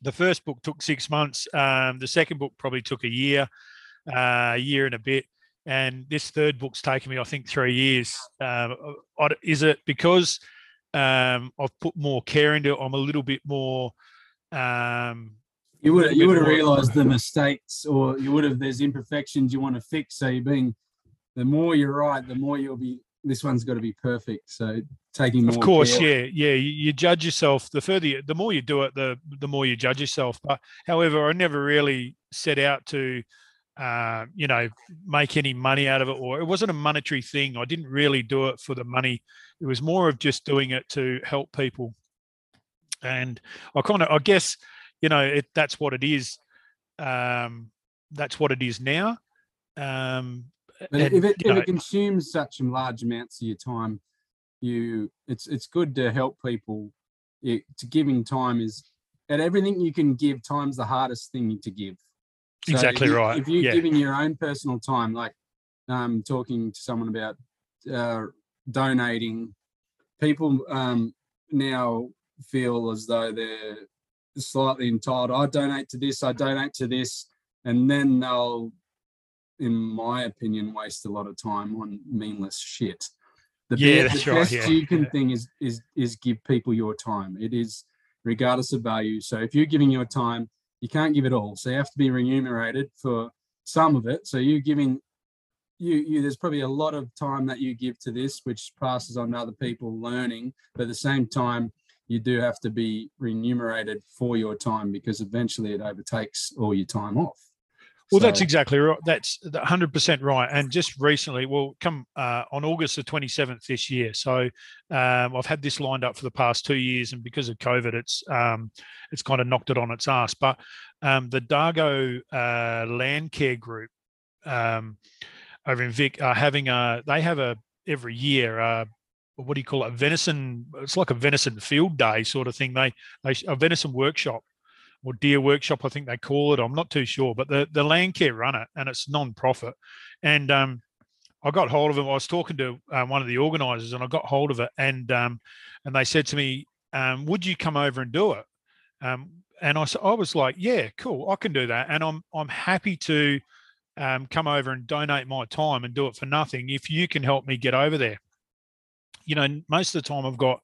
the first book took six months um, the second book probably took a year uh, a year and a bit. And this third book's taken me i think three years. Um, is it because um, i've put more care into it? I'm a little bit more um, You would you would have realised the mistakes, or you would have there's imperfections you want to fix. So you're being, the more you're right, the more you'll be. This one's got to be perfect. So taking more of course care. yeah yeah you, you judge yourself the further you, the more you do it the the more you judge yourself but however i never really set out to uh, you know make any money out of it or it wasn't a monetary thing i didn't really do it for the money it was more of just doing it to help people and i kind of i guess you know it, that's what it is um that's what it is now um But and, if it if know, it consumes such large amounts of your time, you it's it's good to help people. It, to giving time is at everything you can give. Time's the hardest thing to give. So if Exactly you- right, If you're yeah. giving your own personal time, like um, talking to someone about uh, donating, people um, now feel as though they're slightly entitled. I donate to this. I donate to this, and then they'll in my opinion, waste a lot of time on meaningless shit. The Yeah, be- that's the right, best yeah, you can yeah. thing is is is give people your time. It is regardless of value. So if you're giving your time, you can't give it all. So you have to be remunerated for some of it. So you're giving you you there's probably a lot of time that you give to this, which passes on to other people learning. But at the same time, you do have to be remunerated for your time because eventually it overtakes all your time off. Well, that's exactly right. That's 100% right. And just recently, well, come uh, on August the 27th this year. So um, I've had this lined up for the past two years, and because of COVID, it's um, it's kind of knocked it on its ass. But um, the Dargo uh, Land Care Group um, over in Vic are having a they have a every year. Uh, what do you call it? A venison. It's like a venison field day sort of thing. They they a venison workshop or deer workshop, I think they call it. I'm not too sure, but the the land care run it, and it's non-profit. And um, I got hold of them. I was talking to uh, one of the organisers, and I got hold of it, and um, and they said to me, um, "Would you come over and do it?" Um, and I was like, "Yeah, cool, I can do that," and I'm I'm happy to um, come over and donate my time and do it for nothing if you can help me get over there. You know, most of the time I've got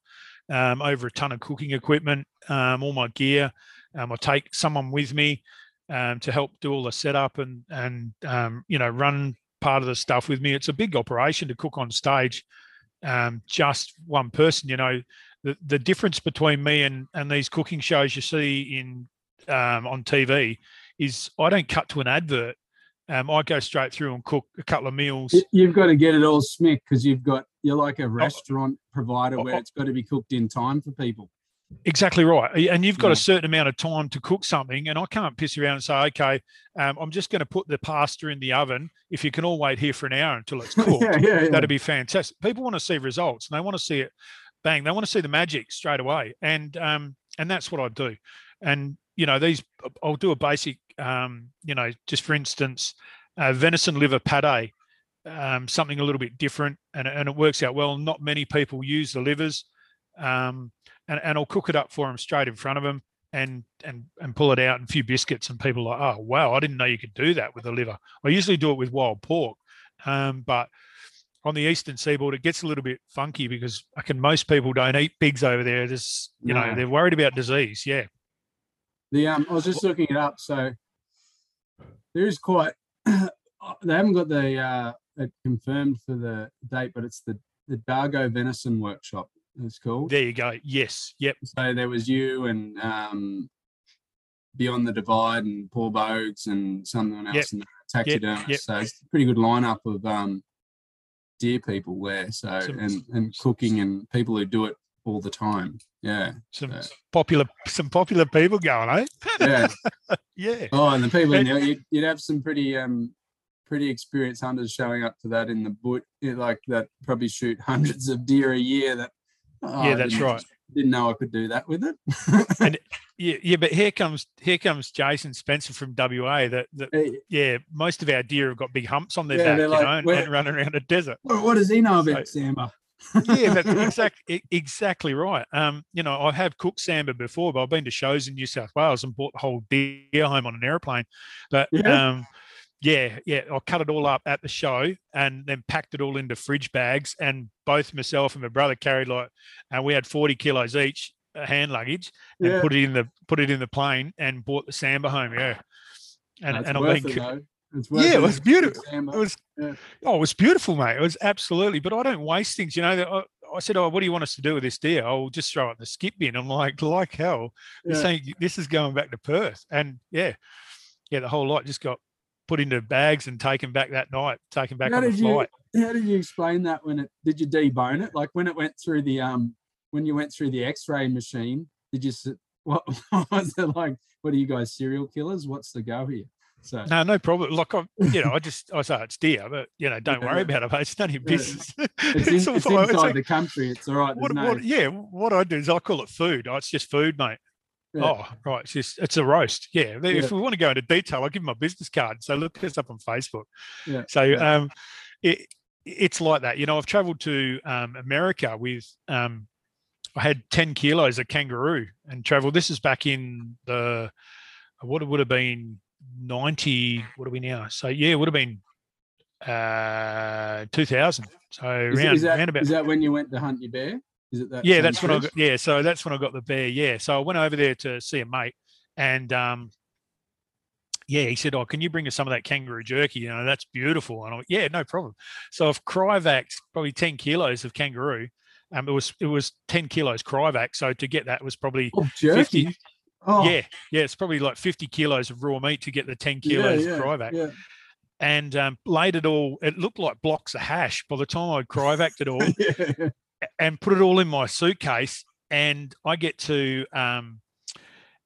um, over a ton of cooking equipment, um, all my gear. Um, I take someone with me um, to help do all the setup and and um, you know run part of the stuff with me. It's a big operation to cook on stage. Um, just one person, you know, the the difference between me and and these cooking shows you see in on TV is I don't cut to an advert. I go straight through and cook a couple of meals. You've got to get it all smick because you've got you're like a restaurant provider oh, where oh. it's got to be cooked in time for people. Exactly right. And you've got Yeah. a certain amount of time to cook something. And I can't piss around and say, okay, um, I'm just going to put the pasta in the oven. If you can all wait here for an hour until it's cooked, yeah, yeah. that'd be fantastic. People want to see results and they want to see it bang. They want to see the magic straight away. And um, and that's what I do. And you know, these I'll do a basic um, you know, just for instance, uh, venison liver pate, um, something a little bit different, and, and it works out well. Not many people use the livers. Um, and, and I'll cook it up for them straight in front of them and and and pull it out and a few biscuits and people are like oh wow I didn't know you could do that with a liver I usually do it with wild pork um, but on the eastern seaboard it gets a little bit funky because I can most people don't eat pigs over there just you know they're worried about disease yeah The um, I was just looking it up. So there is quite. they haven't got the uh, it confirmed for the date, but it's the the Dargo Venison Workshop. It's called. there you go yes yep So there was you and um, Beyond the Divide and Paul Bogues and someone else Yep. in that. taxidermists. yep. So it's a pretty good lineup of um, deer people there. So Some- and and cooking and people who do it all the time. Yeah, Some Yeah. popular, some popular people going, eh? yeah. Yeah. oh, and the people in there, you'd, you'd have some pretty um pretty experienced hunters showing up to that in the bush, like that probably shoot hundreds of deer a year. That oh, Yeah, that's right. Didn't know I could do that with it. And yeah, yeah, but here comes here comes Jason Spencer from WA. That, that Hey, yeah, most of our deer have got big humps on their Yeah, back, you like, know, and, "Where- and running around a desert. what does he know So- about Sambar? yeah, that's exactly exactly right. Um, you know, I have cooked sambar before, but I've been to shows in New South Wales and bought the whole deer home on an airplane. But Yeah. um, yeah, yeah, I cut it all up at the show and then packed it all into fridge bags. And both myself and my brother carried like, and we had forty kilos each uh, hand luggage, and Yeah. put it in the put it in the plane and bought the sambar home. Yeah, and That's and worth been it. It's Yeah, it was beautiful. It was Yeah. oh, it was beautiful, mate. It was absolutely. But I don't waste things. You know, I, I said, "Oh, what do you want us to do with this deer?" Oh, we'll just throw it in the skip bin. I'm like, like hell. Yeah. saying this is going back to Perth, and yeah, yeah, the whole lot just got put into bags and taken back that night, taken back How on the did you- flight. How did you explain that when it did you debone it? Like when it went through the um when you went through the X-ray machine, did you what, what was it like? What are you guys serial killers? What's the go here? So No, no problem. Like I, you know, I just I say it's deer, but you know, don't Yeah. worry about it. Mate. It's none of your business. it's, in, all it's fine. It's inside like- the country. It's all right. What, no, what, yeah, what I do is I call it food. Oh, it's just food, mate. Yeah. Oh, right. It's just it's a roast. Yeah. If we want to go into detail, I'll give my business card. So look us up on Facebook. Yeah, So yeah. um it it's like that. You know, I've traveled to um America with um I had 10 kilos of kangaroo and traveled. This is back in the what it would have been 90. What are we now? So yeah, it would have been uh 2000. So is, around, is that, round about is that when you went to hunt your bear? Is it that? yeah, that's when I got yeah, so that's when I got the bear. Yeah. So I went over there to see a mate and um yeah, he said, Oh, can you bring us some of that kangaroo jerky? You know, that's beautiful. And I went, Yeah, no problem. So I've cryovaxed probably 10 kilos of kangaroo. Um, it was it was 10 kilos cryovac. So to get that was probably Oh, jerky. 50 Oh, yeah, yeah, it's probably like 50 kilos of raw meat to get the 10 kilos yeah, of cryovac. yeah. And um, laid it all, it looked like blocks of hash by the time I'd cryovac it all yeah. And put it all in my suitcase. And I get to um,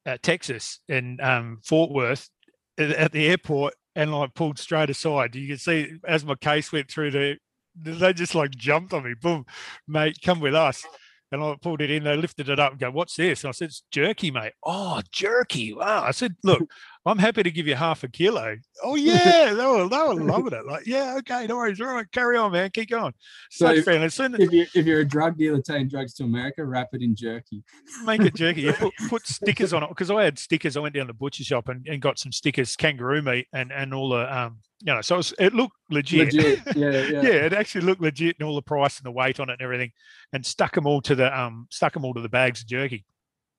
uh, Texas in um, Fort Worth at, at the airport, and I pulled straight aside. You can see as my case went through the, they just like jumped on me. Boom, mate, come with us. And I pulled it in. They lifted it up and go, "What's this?" And I said, "It's jerky, mate." Oh, jerky! Wow. I said, "Look, I'm happy to give you half a kilo." Oh yeah, they were they were loving it. Like, yeah, okay, no worries. All right, carry on, man. Keep going. So Such friendly. As soon as if you if you're a drug dealer taking drugs to America, wrap it in jerky. make it jerky. You put, put stickers on it because I had stickers. I went down to the butcher shop and, and got some stickers, kangaroo meat, and and all the um, you know, so it, was, it looked legit. Legit. Yeah, yeah. yeah, it actually looked legit, and all the price and the weight on it and everything, and stuck them all to the um, stuck them all to the bags of jerky.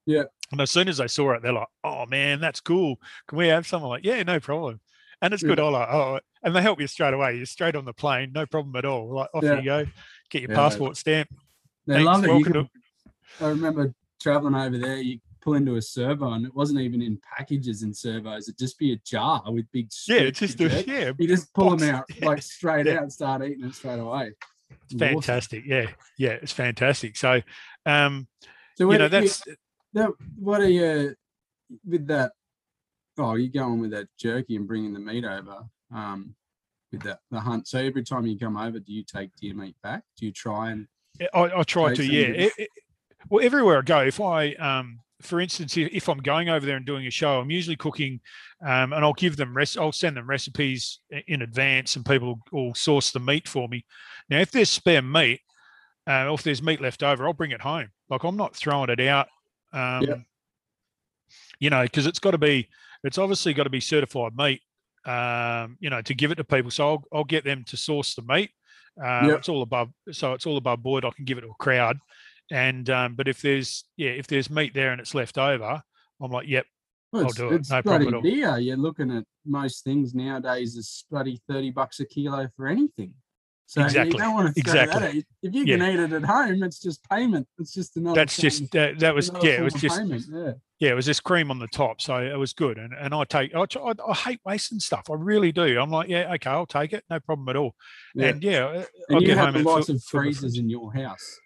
Yeah. And as soon as they saw it, they're like, "Oh man, that's cool. Can we have some?" I'm like, "Yeah, no problem." And it's Yeah. good. I'm like, "Oh," and they help you straight away. You're straight on the plane, no problem at all. Like off Yeah. you go, get your Yeah. passport stamp. They Thanks, love it. Could- I remember traveling over there. You pull into a servo, and it wasn't even in packages in servos. It'd just be a jar with big. Yeah, it's just a, yeah, You just pull box. them out like straight out and start eating it straight away. It's Awesome. fantastic. Yeah, yeah, it's fantastic. So, um, So you know, that's. you- that, what are you with that? Oh, you're going with that jerky and bringing the meat over um, with that the hunt. So every time you come over, do you take deer meat back? Do you try and I, I try to. Yeah. It- it- well, everywhere I go, if I, um, for instance, if, if I'm going over there and doing a show, I'm usually cooking, um, and I'll give them rest. I'll send them recipes in advance, and people will source the meat for me. Now, if there's spare meat, uh, or if there's meat left over, I'll bring it home. Like I'm not throwing it out. Um, You know, because it's got to be. It's obviously got to be certified meat. Um, you know, to give it to people. So I'll, I'll get them to source the meat. Um, Yep. It's all above, so it's all above board. I can give it to a crowd, and um, but if there's yeah, if there's meat there and it's left over, I'm like, yep, well, I'll do it, it's no bloody problem at all. deer. You're looking at most things nowadays is bloody thirty bucks a kilo for anything. So Exactly, you don't want to throw that exactly. out. If you Yeah. can eat it at home, it's just payment. It's just another. that's form just of- that, was yeah, it was just payment. Yeah. yeah, it was this cream on the top, so it was good. And and I take I, I, I hate wasting stuff. I really do. I'm like, yeah, okay, I'll take it, no problem at all. Yeah. And yeah, uh, And I'll you get have home and lots of freezers in your house.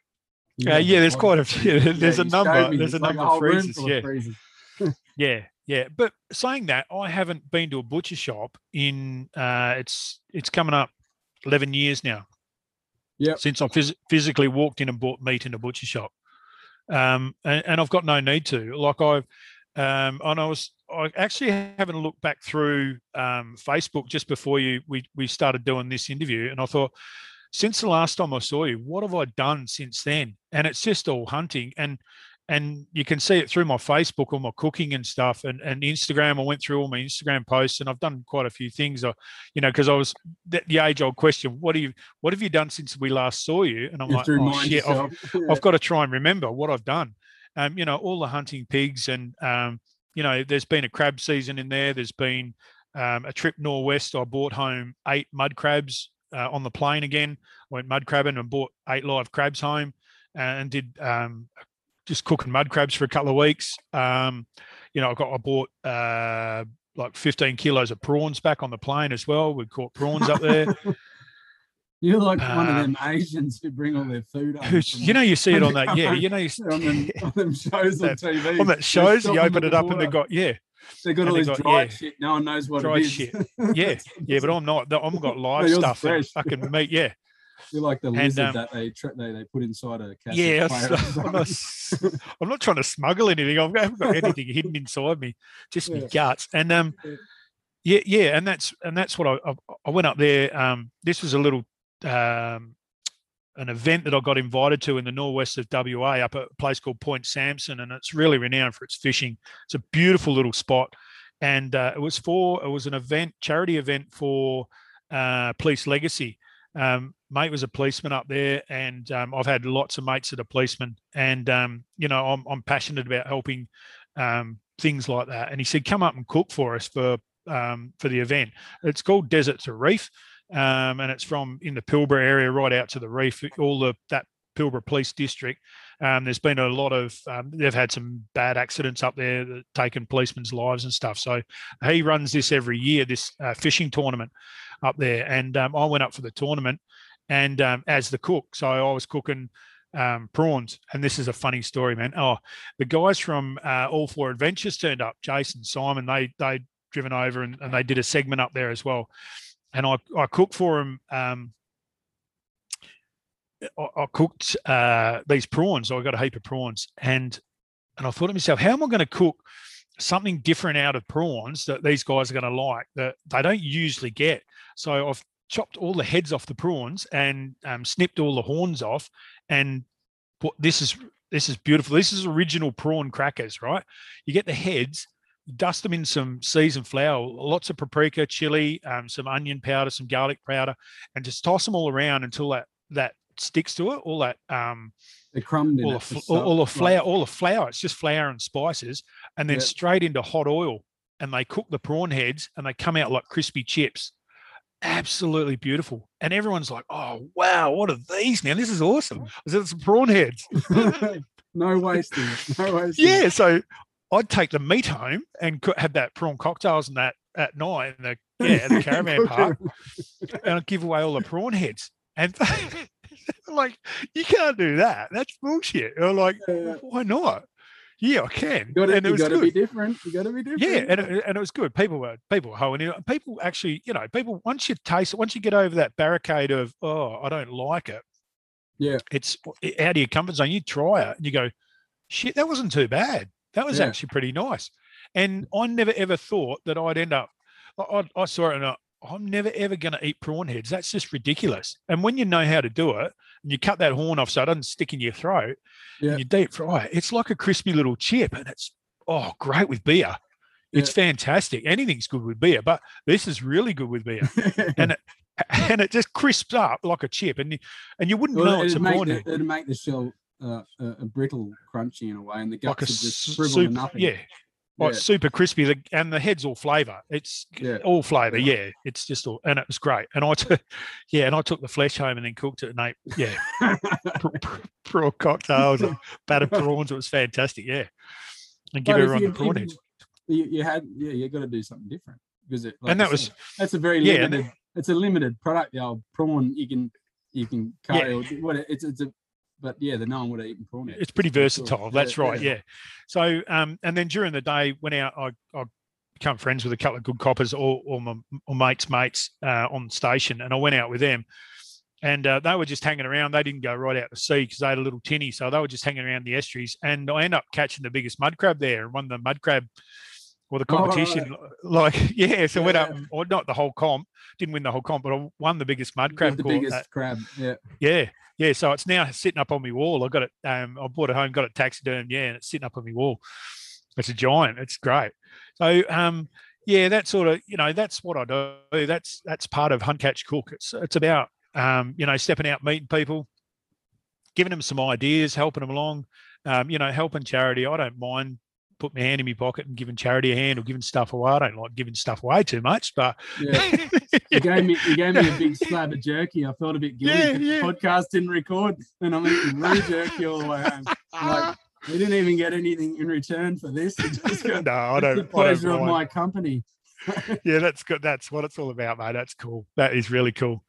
You Uh, yeah, there's quite a few. There's a number. There's a like number whole of freezers. full of Yeah, freezers. yeah, yeah. But saying that, I haven't been to a butcher shop in uh, it's it's coming up eleven years now. Yeah. Since I phys- physically walked in and bought meat in a butcher shop, um, and, and I've got no need to. Like I've, um, and I was I actually having a look back through um, Facebook just before you we we started doing this interview, and I thought. Since the last time I saw you, what have I done since then? And it's just all hunting, and and you can see it through my Facebook, all my cooking and stuff, and, and Instagram. I went through all my Instagram posts, and I've done quite a few things. I, you know, because I was the, the age old question: what do you what have you done since we last saw you? And I'm like, oh shit, I've. Yeah. I've got to try and remember what I've done. Um, you know, all the hunting pigs, and um, you know, there's been a crab season in there. There's been um, a trip northwest. I bought home eight mud crabs uh, on the plane again. Went mud crabbing and bought eight live crabs home, and did um, just cooking mud crabs for a couple of weeks. Um, you know, I got I bought uh, like 15 kilos of prawns back on the plane as well. We caught prawns up there. You're like one of Um, them Asians who bring all their food from you know, you see it on that. Yeah, you know, you, on them, on them shows on That- TV. on that shows, you open it up and they got yeah, They got and all this got- dried yeah. shit. No one knows what it is. shit. yeah, yeah. But I'm not. I've got live stuff. fresh. I can meet. Yeah, You're like the And, lizard um, that they, tra- they they put inside a cassette yeah. player or so- I'm, not, I'm not trying to smuggle anything. I've- I haven't got anything hidden inside me. Just Yeah. me guts. And um, Yeah. yeah, yeah. And that's and that's what I I, I went up there. Um, this was a little um an event that I got invited to in the northwest of WA up at a place called Point Samson, and it's really renowned for its fishing. It's a beautiful little spot, and uh, it was for it was an event, charity event for uh, Police Legacy. Um, mate was a policeman up there, and um, I've had lots of mates that are policemen, and um, you know I'm I'm passionate about helping um, things like that. And he said, "Come up and cook for us for um, for the event." It's called Desert to Reef um, and it's from in the Pilbara area right out to the reef, all the that Pilbara Police District. Um, there's been a lot of um, they've had some bad accidents up there that taken policemen's lives and stuff. So he runs this every year, this uh, fishing tournament up there, and um, I went up for the tournament and um, as the cook, so I was cooking. Um, prawns, and this is a funny story, man. Oh, the guys from uh, All Four Adventures turned up. Jason, Simon, they they driven over and, and they did a segment up there as well and I, I cooked for him. I, I cooked uh, these prawns. I got a heap of prawns, and and I thought to myself, how am I going to cook something different out of prawns that these guys are going to like that they don't usually get? So I've chopped all the heads off the prawns and um, snipped all the horns off, and put this is this is beautiful. This is original prawn crackers, right? You get the heads, dust them in some seasoned flour, lots of paprika, chili, um, some onion powder, some garlic powder, and just toss them all around until that that sticks to it. All that um, They crumbed all the, all, all the flour, all the flour. It's just flour and spices, and then Yeah. straight into hot oil. And they cook the prawn heads, and they come out like crispy chips. Absolutely beautiful. And everyone's like, "Oh wow, what are these now? This is awesome." I said, "It's prawn heads." no wasting. No wasting Yeah, so I'd take the meat home and have that prawn cocktails and that at night in the yeah in the caravan park, and I'd give away all the prawn heads. And like, you can't do that. That's bullshit. I'm like, Yeah. why not? Yeah, I can. You gotta, and it you gotta good. be different. You gotta be different. Yeah, and it, and it was good. People were people were hoeing it. People actually, you know, people once you taste it, once you get over that barricade of oh, I don't like it. Yeah. it's out of your comfort zone. You try it and you go, shit, that wasn't too bad. That was Yeah. actually pretty nice. And I never ever thought that I'd end up. I, I, I saw it and I, I'm never ever going to eat prawn heads. That's just ridiculous. And when you know how to do it, and you cut that horn off so it doesn't stick in your throat, Yeah. and you deep fry it, it's like a crispy little chip, and it's oh great with beer. It's fantastic. Anything's good with beer, but this is really good with beer, and it and it just crisps up like a chip, and you, and you wouldn't Well, know it's a prawn head, it'd make the shell uh, a, a brittle, crunchy in a way, and the guts like would just shrivel soup. nothing. Yeah, like super crispy. The, and the head's all flavour. It's Yeah. all flavour. Yeah, it's just all, and it was great. And I took, yeah, and I took the flesh home and then cooked it and ate. Yeah, pr- pr- prawn cocktails, and battered prawns. It was fantastic. Yeah, and give But everyone you- the prawn heads. You, you had yeah, you got to do something different because it. like And that was- said, that's a very Yeah, and limited. It's a limited product. The old prawn you can you can carry or it- it's it's a. But yeah, the no one would have eaten prawn. head. It's pretty sure. versatile. Yeah, That's right. Yeah. So, um, and then during the day, went out. I, I become friends with a couple of good coppers, or, or my or mates' mates uh, on station, and I went out with them. And uh, they were just hanging around. They didn't go right out to sea because they had a little tinny, so they were just hanging around the estuaries. And I end up catching the biggest mud crab there, and won the mud crab or the Oh, right. competition. Like, yeah, so went up, Yeah. or not the whole comp, didn't win the whole comp, but I won the biggest mud crab. the biggest at- crab. Yeah. yeah, yeah. So it's now sitting up on my wall. I got it. Um, I bought it home, got it taxidermed. Yeah, and it's sitting up on my wall. It's a giant. It's great. So um, yeah, that sort of you know that's what I do. That's that's part of hunt catch cook. It's it's about um, you know stepping out, meeting people, giving them some ideas, helping them along. Um, you know, helping charity. I don't mind putting my hand in my pocket and giving charity a hand or giving stuff away. I don't like giving stuff away too much, but Yeah. You gave me you gave me a big slab of jerky. I felt a bit guilty. Yeah, yeah. The podcast didn't record, and I'm eating raw jerky all the way home. Like we didn't even get anything in return for this. Just got no, I don't. the pleasure don't of my company. yeah, that's good. That's what it's all about, mate. That's cool. That is really cool.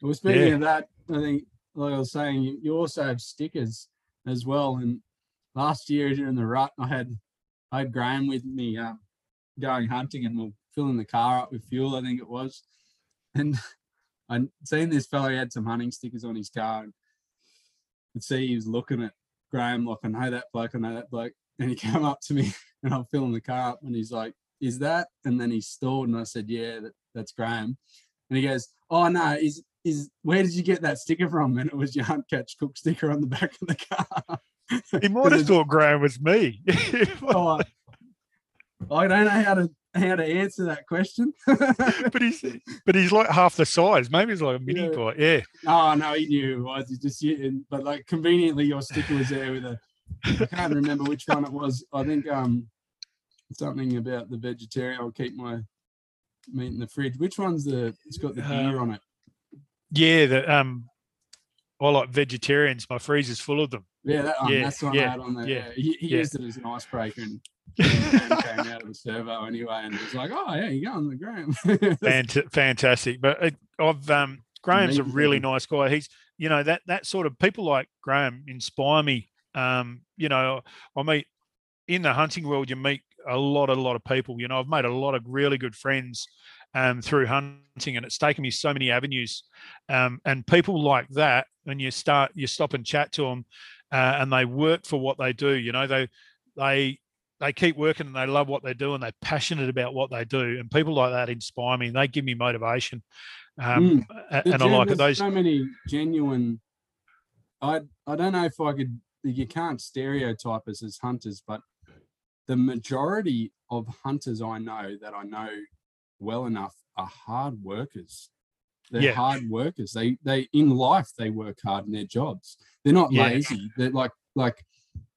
Well, speaking Yeah. of that, I think, like I was saying, you, you also have stickers as well. And last year during the rut, I had had Graham with me um, going hunting, and we're filling the car up with fuel. I think it was, and I seen this fellow he had some hunting stickers on his car, and could see he was looking at Graham like I know that bloke, I know that bloke, and he came up to me, and I'm filling the car up, and he's like, "Is that?" And then he stalled, and I said, "Yeah, that, that's Graham." And he goes, "Oh no, is is where did you get that sticker from?" And it was your hunt catch cook sticker on the back of the car. He might have thought Graham was me. Oh, I, I don't know how to how to answer that question. but he's but he's like half the size. Maybe he's like a mini Yeah. boy. Yeah. oh no, he knew who it was. He just but like conveniently your sticker was there with a I can't remember which one it was. I think um something about the vegetarian. I'll keep my meat in the fridge. Which one's the it's got the deer Um, on it? Yeah. The um I like vegetarians. My freezer's full of them. Yeah, that one. yeah, that's the one yeah, I had on there. yeah, he, he yeah. used it as an icebreaker and and came out of the servo anyway, and was like, "Oh yeah, you go on the gram." Fant- fantastic. But uh, I've um Graham's a really nice guy. He's you know that that sort of people like Graham inspire me. Um, you know, I meet in the hunting world, you meet a lot, a lot of people. You know, I've made a lot of really good friends um, through hunting, and it's taken me so many avenues. Um, and people like that, when you start, you stop and chat to them, uh, and they work for what they do. You know, they they they keep working and they love what they do and they're passionate about what they do. And people like that inspire me and they give me motivation. Um, The and I like it. Those so many genuine. I I don't know if I could. You can't stereotype us as hunters, but the majority of hunters I know that I know well enough are hard workers. They're Yeah. hard workers. They they in life they work hard in their jobs. They're not Yeah. lazy. They're like like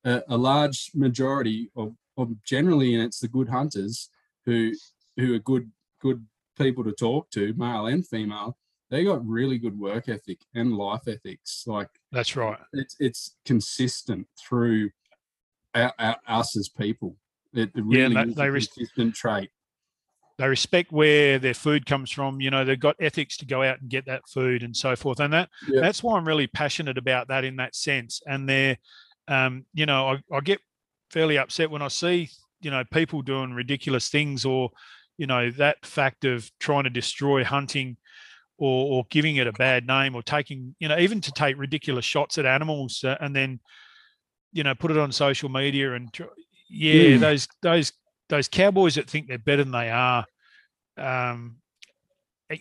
a, a large majority of, of generally, and it's the good hunters who who are good good people to talk to, male and female. They got really good work ethic and life ethics. Like that's right. it's it's consistent through our, our, us as people. It, it Yeah, really and is they- a res- consistent trait. They respect where their food comes from. You know, they've got ethics to go out and get that food and so forth. And that Yeah. that's why I'm really passionate about that in that sense. And they're, um, you know, I, I get fairly upset when I see, you know, people doing ridiculous things or, you know, that fact of trying to destroy hunting or, or giving it a bad name or taking, you know, even to take ridiculous shots at animals uh, and then, you know, put it on social media and, yeah, Mm. those, those, those cowboys that think they're better than they are, um,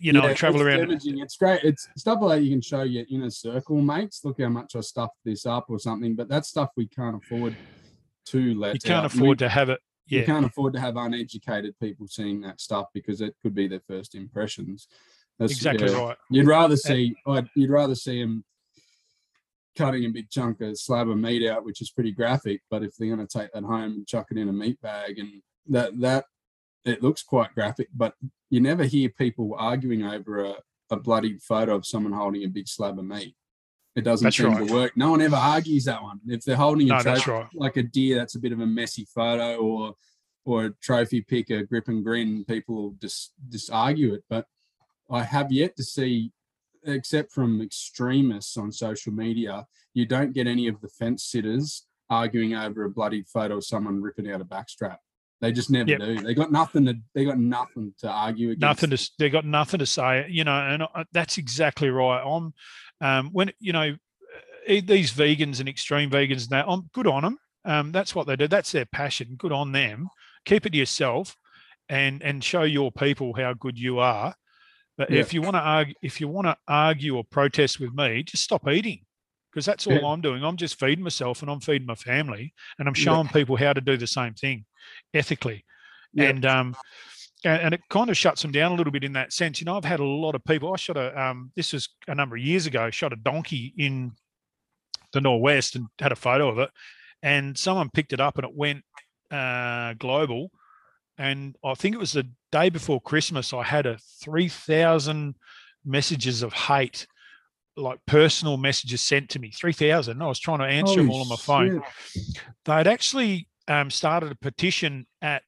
you know, Yeah, travel it's around. damaging. It's great. It's stuff like that you can show your inner circle mates. Look how much I stuffed this up or something. But that's stuff we can't afford to let. You can't out. afford We- to have it. You can't afford to have uneducated people seeing that stuff because it could be their first impressions. That's, exactly yeah. right. You'd rather see, I'd, you'd rather see them cutting a big chunk of slab of meat out, which is pretty graphic. But if they're going to take that home and chuck it in a meat bag, and that that it looks quite graphic, but you never hear people arguing over a, a bloody photo of someone holding a big slab of meat. It doesn't That's seem right. to work. No one ever argues that one. If they're holding a No, trophy right. like a deer, that's a bit of a messy photo, or or a trophy pick, a grip and grin. People will just just argue it. But I have yet to see, except from extremists on social media, you don't get any of the fence sitters arguing over a bloody photo of someone ripping out a backstrap. They just never Yep. do. They got nothing to. They got nothing to argue against. nothing to they got nothing to say you know and I, that's exactly right i'm um when you know eh, these vegans and extreme vegans and that i'm good on them um that's what they do that's their passion good on them keep it to yourself and and show your people how good you are but Yeah. if you want to argue if you want to argue or protest with me just stop eating because that's all Yeah. i'm doing i'm just feeding myself and i'm feeding my family and i'm Yeah. showing people how to do the same thing ethically Yeah. and um and, it kind of shuts them down a little bit in that sense. You know, I've had a lot of people. I shot a um, this was a number of years ago. Shot a donkey in the northwest and had a photo of it, and someone picked it up and it went uh, global. And I think it was the day before Christmas. I had a three thousand messages of hate, like personal messages sent to me. Three thousand. I was trying to answer them all on my phone shit. they'd actually um, started a petition at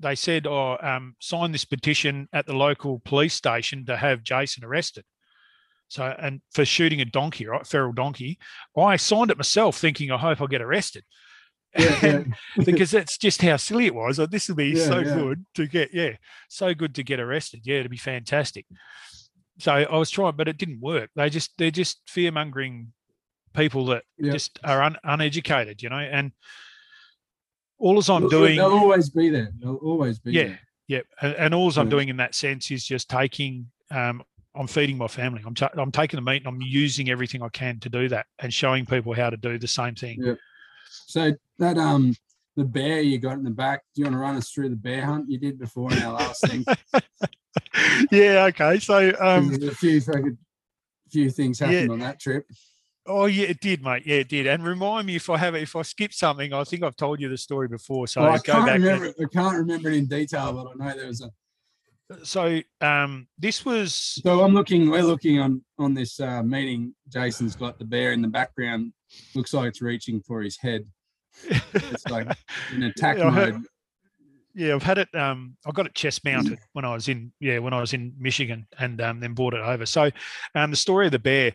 they said oh um, sign this petition at the local police station to have jason arrested. So and for shooting a donkey right feral donkey i signed it myself thinking i hope i'll get arrested. Yeah, yeah. Because that's just how silly it was. Like, this will be Yeah, so good to get yeah so good to get arrested. Yeah it'd be fantastic. So i was trying but it didn't work. They just they're just fear mongering people that just are un, uneducated you know and all as i'm They'll- doing They'll always be there. They'll always be yeah there. yeah and, and all i'm Yeah. doing in that sense is just taking um i'm feeding my family i'm, ta- I'm taking the meat and i'm using everything i can to do that and showing people how to do the same thing Yeah. So that um the bear you got in the back, do you want to run us through the bear hunt you did before in our last thing? yeah okay so um There's a few fucking few things happened on that trip. Oh yeah it did mate yeah it did and remind me if i have if i skip something i think i've told you the story before so Well, I go can't and- remember. I can't remember it in detail, but I know there was a. so um this was So I'm looking. We're looking on on this uh, meeting. Jason's got the bear in the background. Looks like it's reaching for his head. It's like in attack Yeah, mode. Yeah, I've had it. Um, I got it chest mounted when I was in yeah when I was in Michigan, and um, then brought it over. So, um, the story of the bear.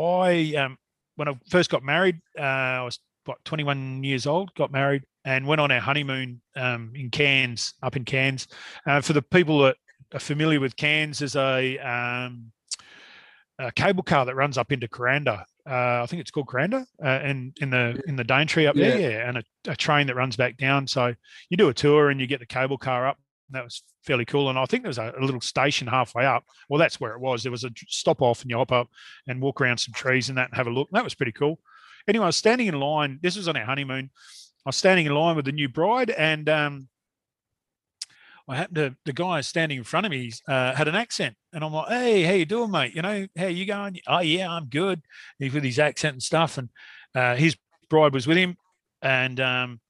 I um, when I first got married, uh, I was what 21 years old. Got married and went on our honeymoon um, in Cairns, up in Cairns. Uh, for the people that are familiar with Cairns, there's a, um, a cable car that runs up into Kuranda. Uh, I think it's called Kuranda, uh, and in the in the Daintree up there, Yeah. yeah, and a, a train that runs back down. So you do a tour and you get the cable car up. That was fairly cool. And I think there was a, a little station halfway up. Well, that's where it was. There was a stop off and you hop up and walk around some trees and that and have a look. And that was pretty cool. Anyway, I was standing in line. This was on our honeymoon. I was standing in line with the new bride and um, I happened to, the guy standing in front of me uh, had an accent. And I'm like, hey, how you doing, mate? You know, how you going? Oh, yeah, I'm good. He's with his accent and stuff. And uh, his bride was with him. And um,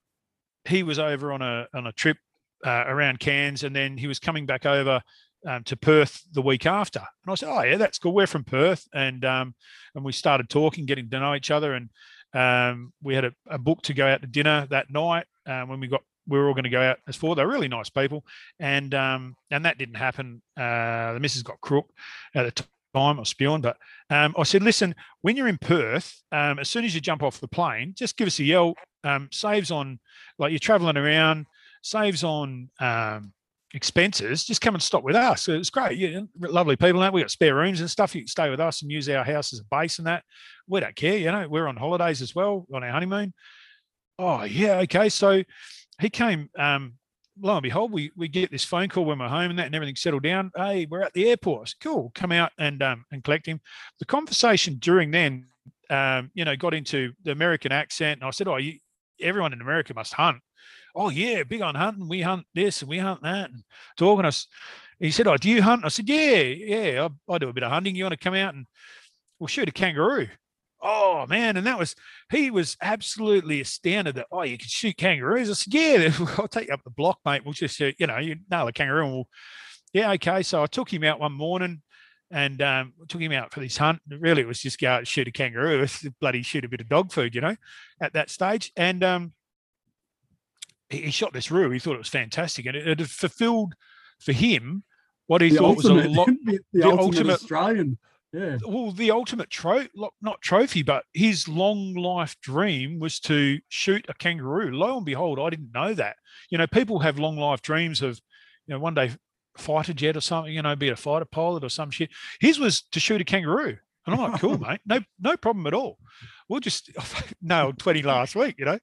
he was over on a on a trip uh, around Cairns, and then he was coming back over um, to Perth the week after. And I said, "Oh yeah, that's cool. We're from Perth," and um, and we started talking, getting to know each other, and um, we had a, a book to go out to dinner that night. Uh, when we got, we were all going to go out as four. They're really nice people, and um, and that didn't happen. Uh, the missus got crook at the time. I was spewing, but um, I said, "Listen, when you're in Perth, as soon as you jump off the plane, just give us a yell. Saves on like you're traveling around, saves on um, expenses. Just come and stop with us. It's great. Yeah, lovely people. That we got spare rooms and stuff. You can stay with us and use our house as a base and that. We don't care. You know, we're on holidays as well on our honeymoon. Oh yeah, okay. So he came. Um, lo and behold, we we get this phone call when we're home and that, and everything settled down. Hey, we're at the airport. Said, cool. Come out and um, and collect him. The conversation during then, um, you know, got into the American accent, and I said, oh, you, everyone in America must hunt. Oh yeah, big on hunting. We hunt this and we hunt that, and talking us. He said, oh, do you hunt? I said, yeah, yeah, I, I do a bit of hunting. You want to come out and we'll shoot a kangaroo? Oh man, and that was he was absolutely astounded that oh you can shoot kangaroos. I said, yeah, I'll take you up the block, mate. We'll just shoot, you know, you nail a kangaroo and we'll yeah, okay. So I took him out one morning, and um, took him out for this hunt. Really, it was just go out and shoot a kangaroo, bloody shoot a bit of dog food, you know, at that stage. And um, he, he shot this roo. He thought it was fantastic, and it, it had fulfilled for him what he The thought ultimate, was a lot. the, the ultimate, ultimate- Australian. Yeah. Well, the ultimate trophy, not trophy, but his long life dream was to shoot a kangaroo. Lo and behold, I didn't know that. You know, people have long life dreams of, you know, one day fighter jet or something, you know, be a fighter pilot or some shit. His was to shoot a kangaroo. And I'm like, cool, mate. No, no problem at all. We'll just nailed 20 last week, you know.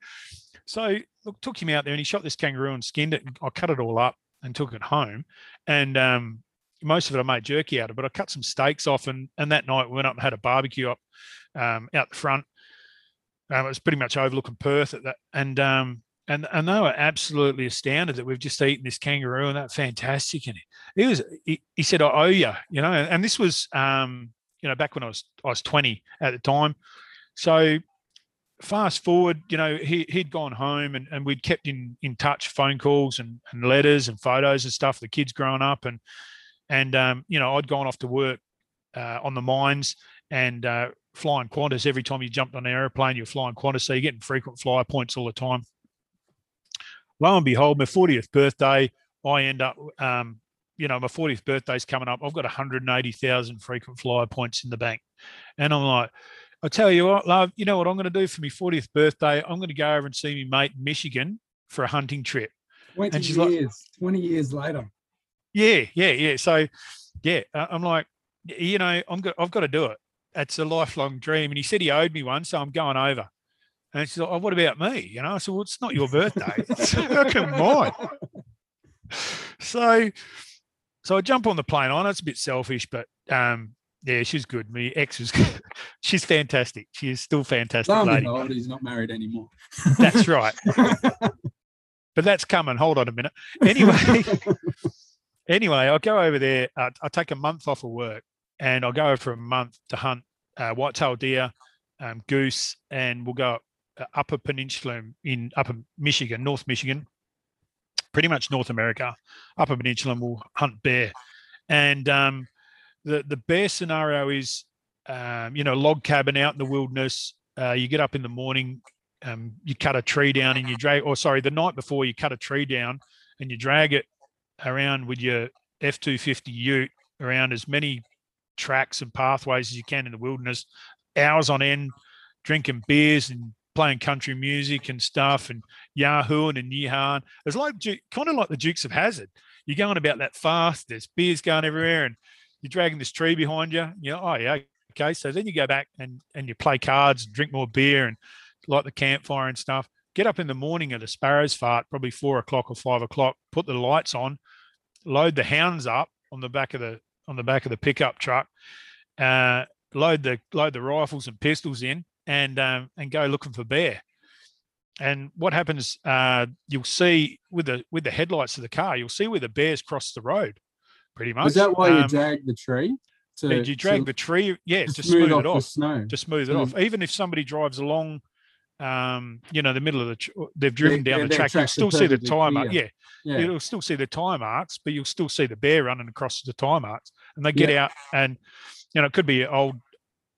So look, took him out there and he shot this kangaroo and skinned it. And I cut it all up and took it home. And um, most of it I made jerky out of, but I cut some steaks off and and that night we went up and had a barbecue up um, out the front. Um, it was pretty much overlooking Perth at that, and um, and and they were absolutely astounded that we've just eaten this kangaroo and that fantastic. And he was he, he said, "I owe you," you know, and this was um, you know back when I was I was twenty at the time, so. Fast forward, you know, he he'd gone home and, and we'd kept in in touch, phone calls and, and letters and photos and stuff. The kids growing up and and um, you know I'd gone off to work uh, on the mines and uh, flying Qantas. Every time you jumped on an aeroplane, you're flying Qantas, so you're getting frequent flyer points all the time. Lo and behold, my 40th birthday, I end up, um, you know, my 40th birthday's coming up. I've got 180,000 frequent flyer points in the bank, and I'm like. I tell you what, love, you know what I'm going to do for my 40th birthday? I'm going to go over and see my mate in Michigan for a hunting trip. 20 she's like- years, 20 years later. Yeah, yeah, yeah. So, yeah, uh, I'm like, you know, I'm got, I've got to do it. It's a lifelong dream. And he said he owed me one, so I'm going over. And she's like, oh, what about me? You know, I said, well, it's not your birthday. It's fucking mine. So, so I jump on the plane. I know it's a bit selfish, but um, yeah, she's good. My ex was, she's fantastic. She is still fantastic lady. behold, he's not married anymore. That's right. but that's coming. Hold on a minute. Anyway, anyway, I'll go over there. Uh, I take a month off of work, and I'll go over for a month to hunt uh, whitetail deer, um, goose, and we'll go up, uh, Upper Peninsula in Upper Michigan, North Michigan, pretty much North America. Upper Peninsula, and we'll hunt bear. And um, the the bear scenario is, um, you know, log cabin out in the wilderness. Uh, you get up in the morning, um, you cut a tree down and you drag, or sorry, the night before you cut a tree down and you drag it around with your F two fifty Ute around as many tracks and pathways as you can in the wilderness, hours on end, drinking beers and playing country music and stuff and yahooing and yeehaw. It's like kind of like the Dukes of Hazzard. You're going about that fast. There's beers going everywhere, and you're dragging this tree behind you. You know, oh yeah, okay. So then you go back and and you play cards, and drink more beer, and light the campfire and stuff. Get up in the morning at a sparrow's fart, probably four o'clock or five o'clock. Put the lights on, load the hounds up on the back of the on the back of the pickup truck, uh, load the load the rifles and pistols in, and um, and go looking for bear. And what happens? Uh, you'll see with the with the headlights of the car, you'll see where the bears cross the road. Pretty much. Was that why you drag the tree? To, you drag to- the tree, yeah, to to smooth, it the off snow. to smooth it Mm. off. Even if somebody drives along, um, you know, the middle of the, tr- they've driven down the track, you'll still see the tire mark. Yeah, Yeah. you'll still see the tire marks, but you'll still see the bear running across the tire marks. And they get out, and you know, it could be old.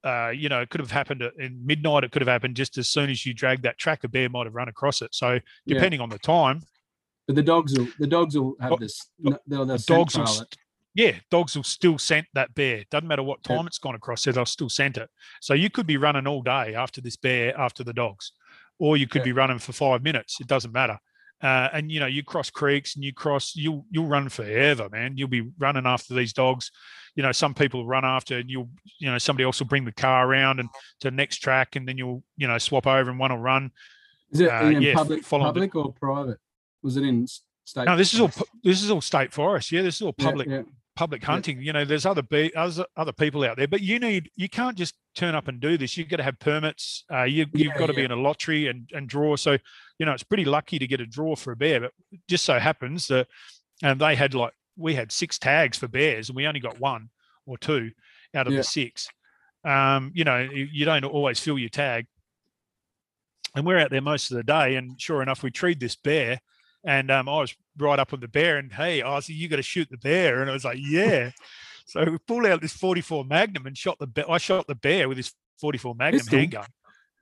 Uh, you know, it could have happened at- in midnight. It could have happened just as soon as you drag that track. A bear might have run across it. So Yeah. depending on the time, But the dogs will the dogs will have this. They'll, they'll the dogs will, yeah, dogs will still scent that bear. Doesn't matter what Yeah. time it's gone across there, they'll still scent it. So you could be running all day after this bear, after the dogs, or you could Yeah. be running for five minutes. It doesn't matter. Uh, and you know, you cross creeks and you cross, you'll you'll run forever, man. You'll be running after these dogs. You know, some people run after, and you'll, you know, somebody else will bring the car around and to the next track, and then you'll, you know, swap over and one will run. Is it uh, in yeah, public, follow the- public or private? Was it in state? No, this is all this is all state forest. Yeah, this is all Yeah, public yeah. Public hunting. You know, there's other be other other people out there, but you need you can't just turn up and do this. You've got to have permits. Uh, you, you've Yeah, got to be in a lottery and and draw. So you know, it's pretty lucky to get a draw for a bear. But just so happens that and they had like we had six tags for bears, and we only got one or two out of Yeah. the six. Um, you know, you, you don't always fill your tag. And we're out there most of the day, and sure enough, we treed this bear. And um, I was right up with the bear, and hey, I Ozzy, you got to shoot the bear. And I was like, yeah. So we pulled out this 44 Magnum and shot the bear. I shot the bear with this 44 Magnum Pistol? handgun.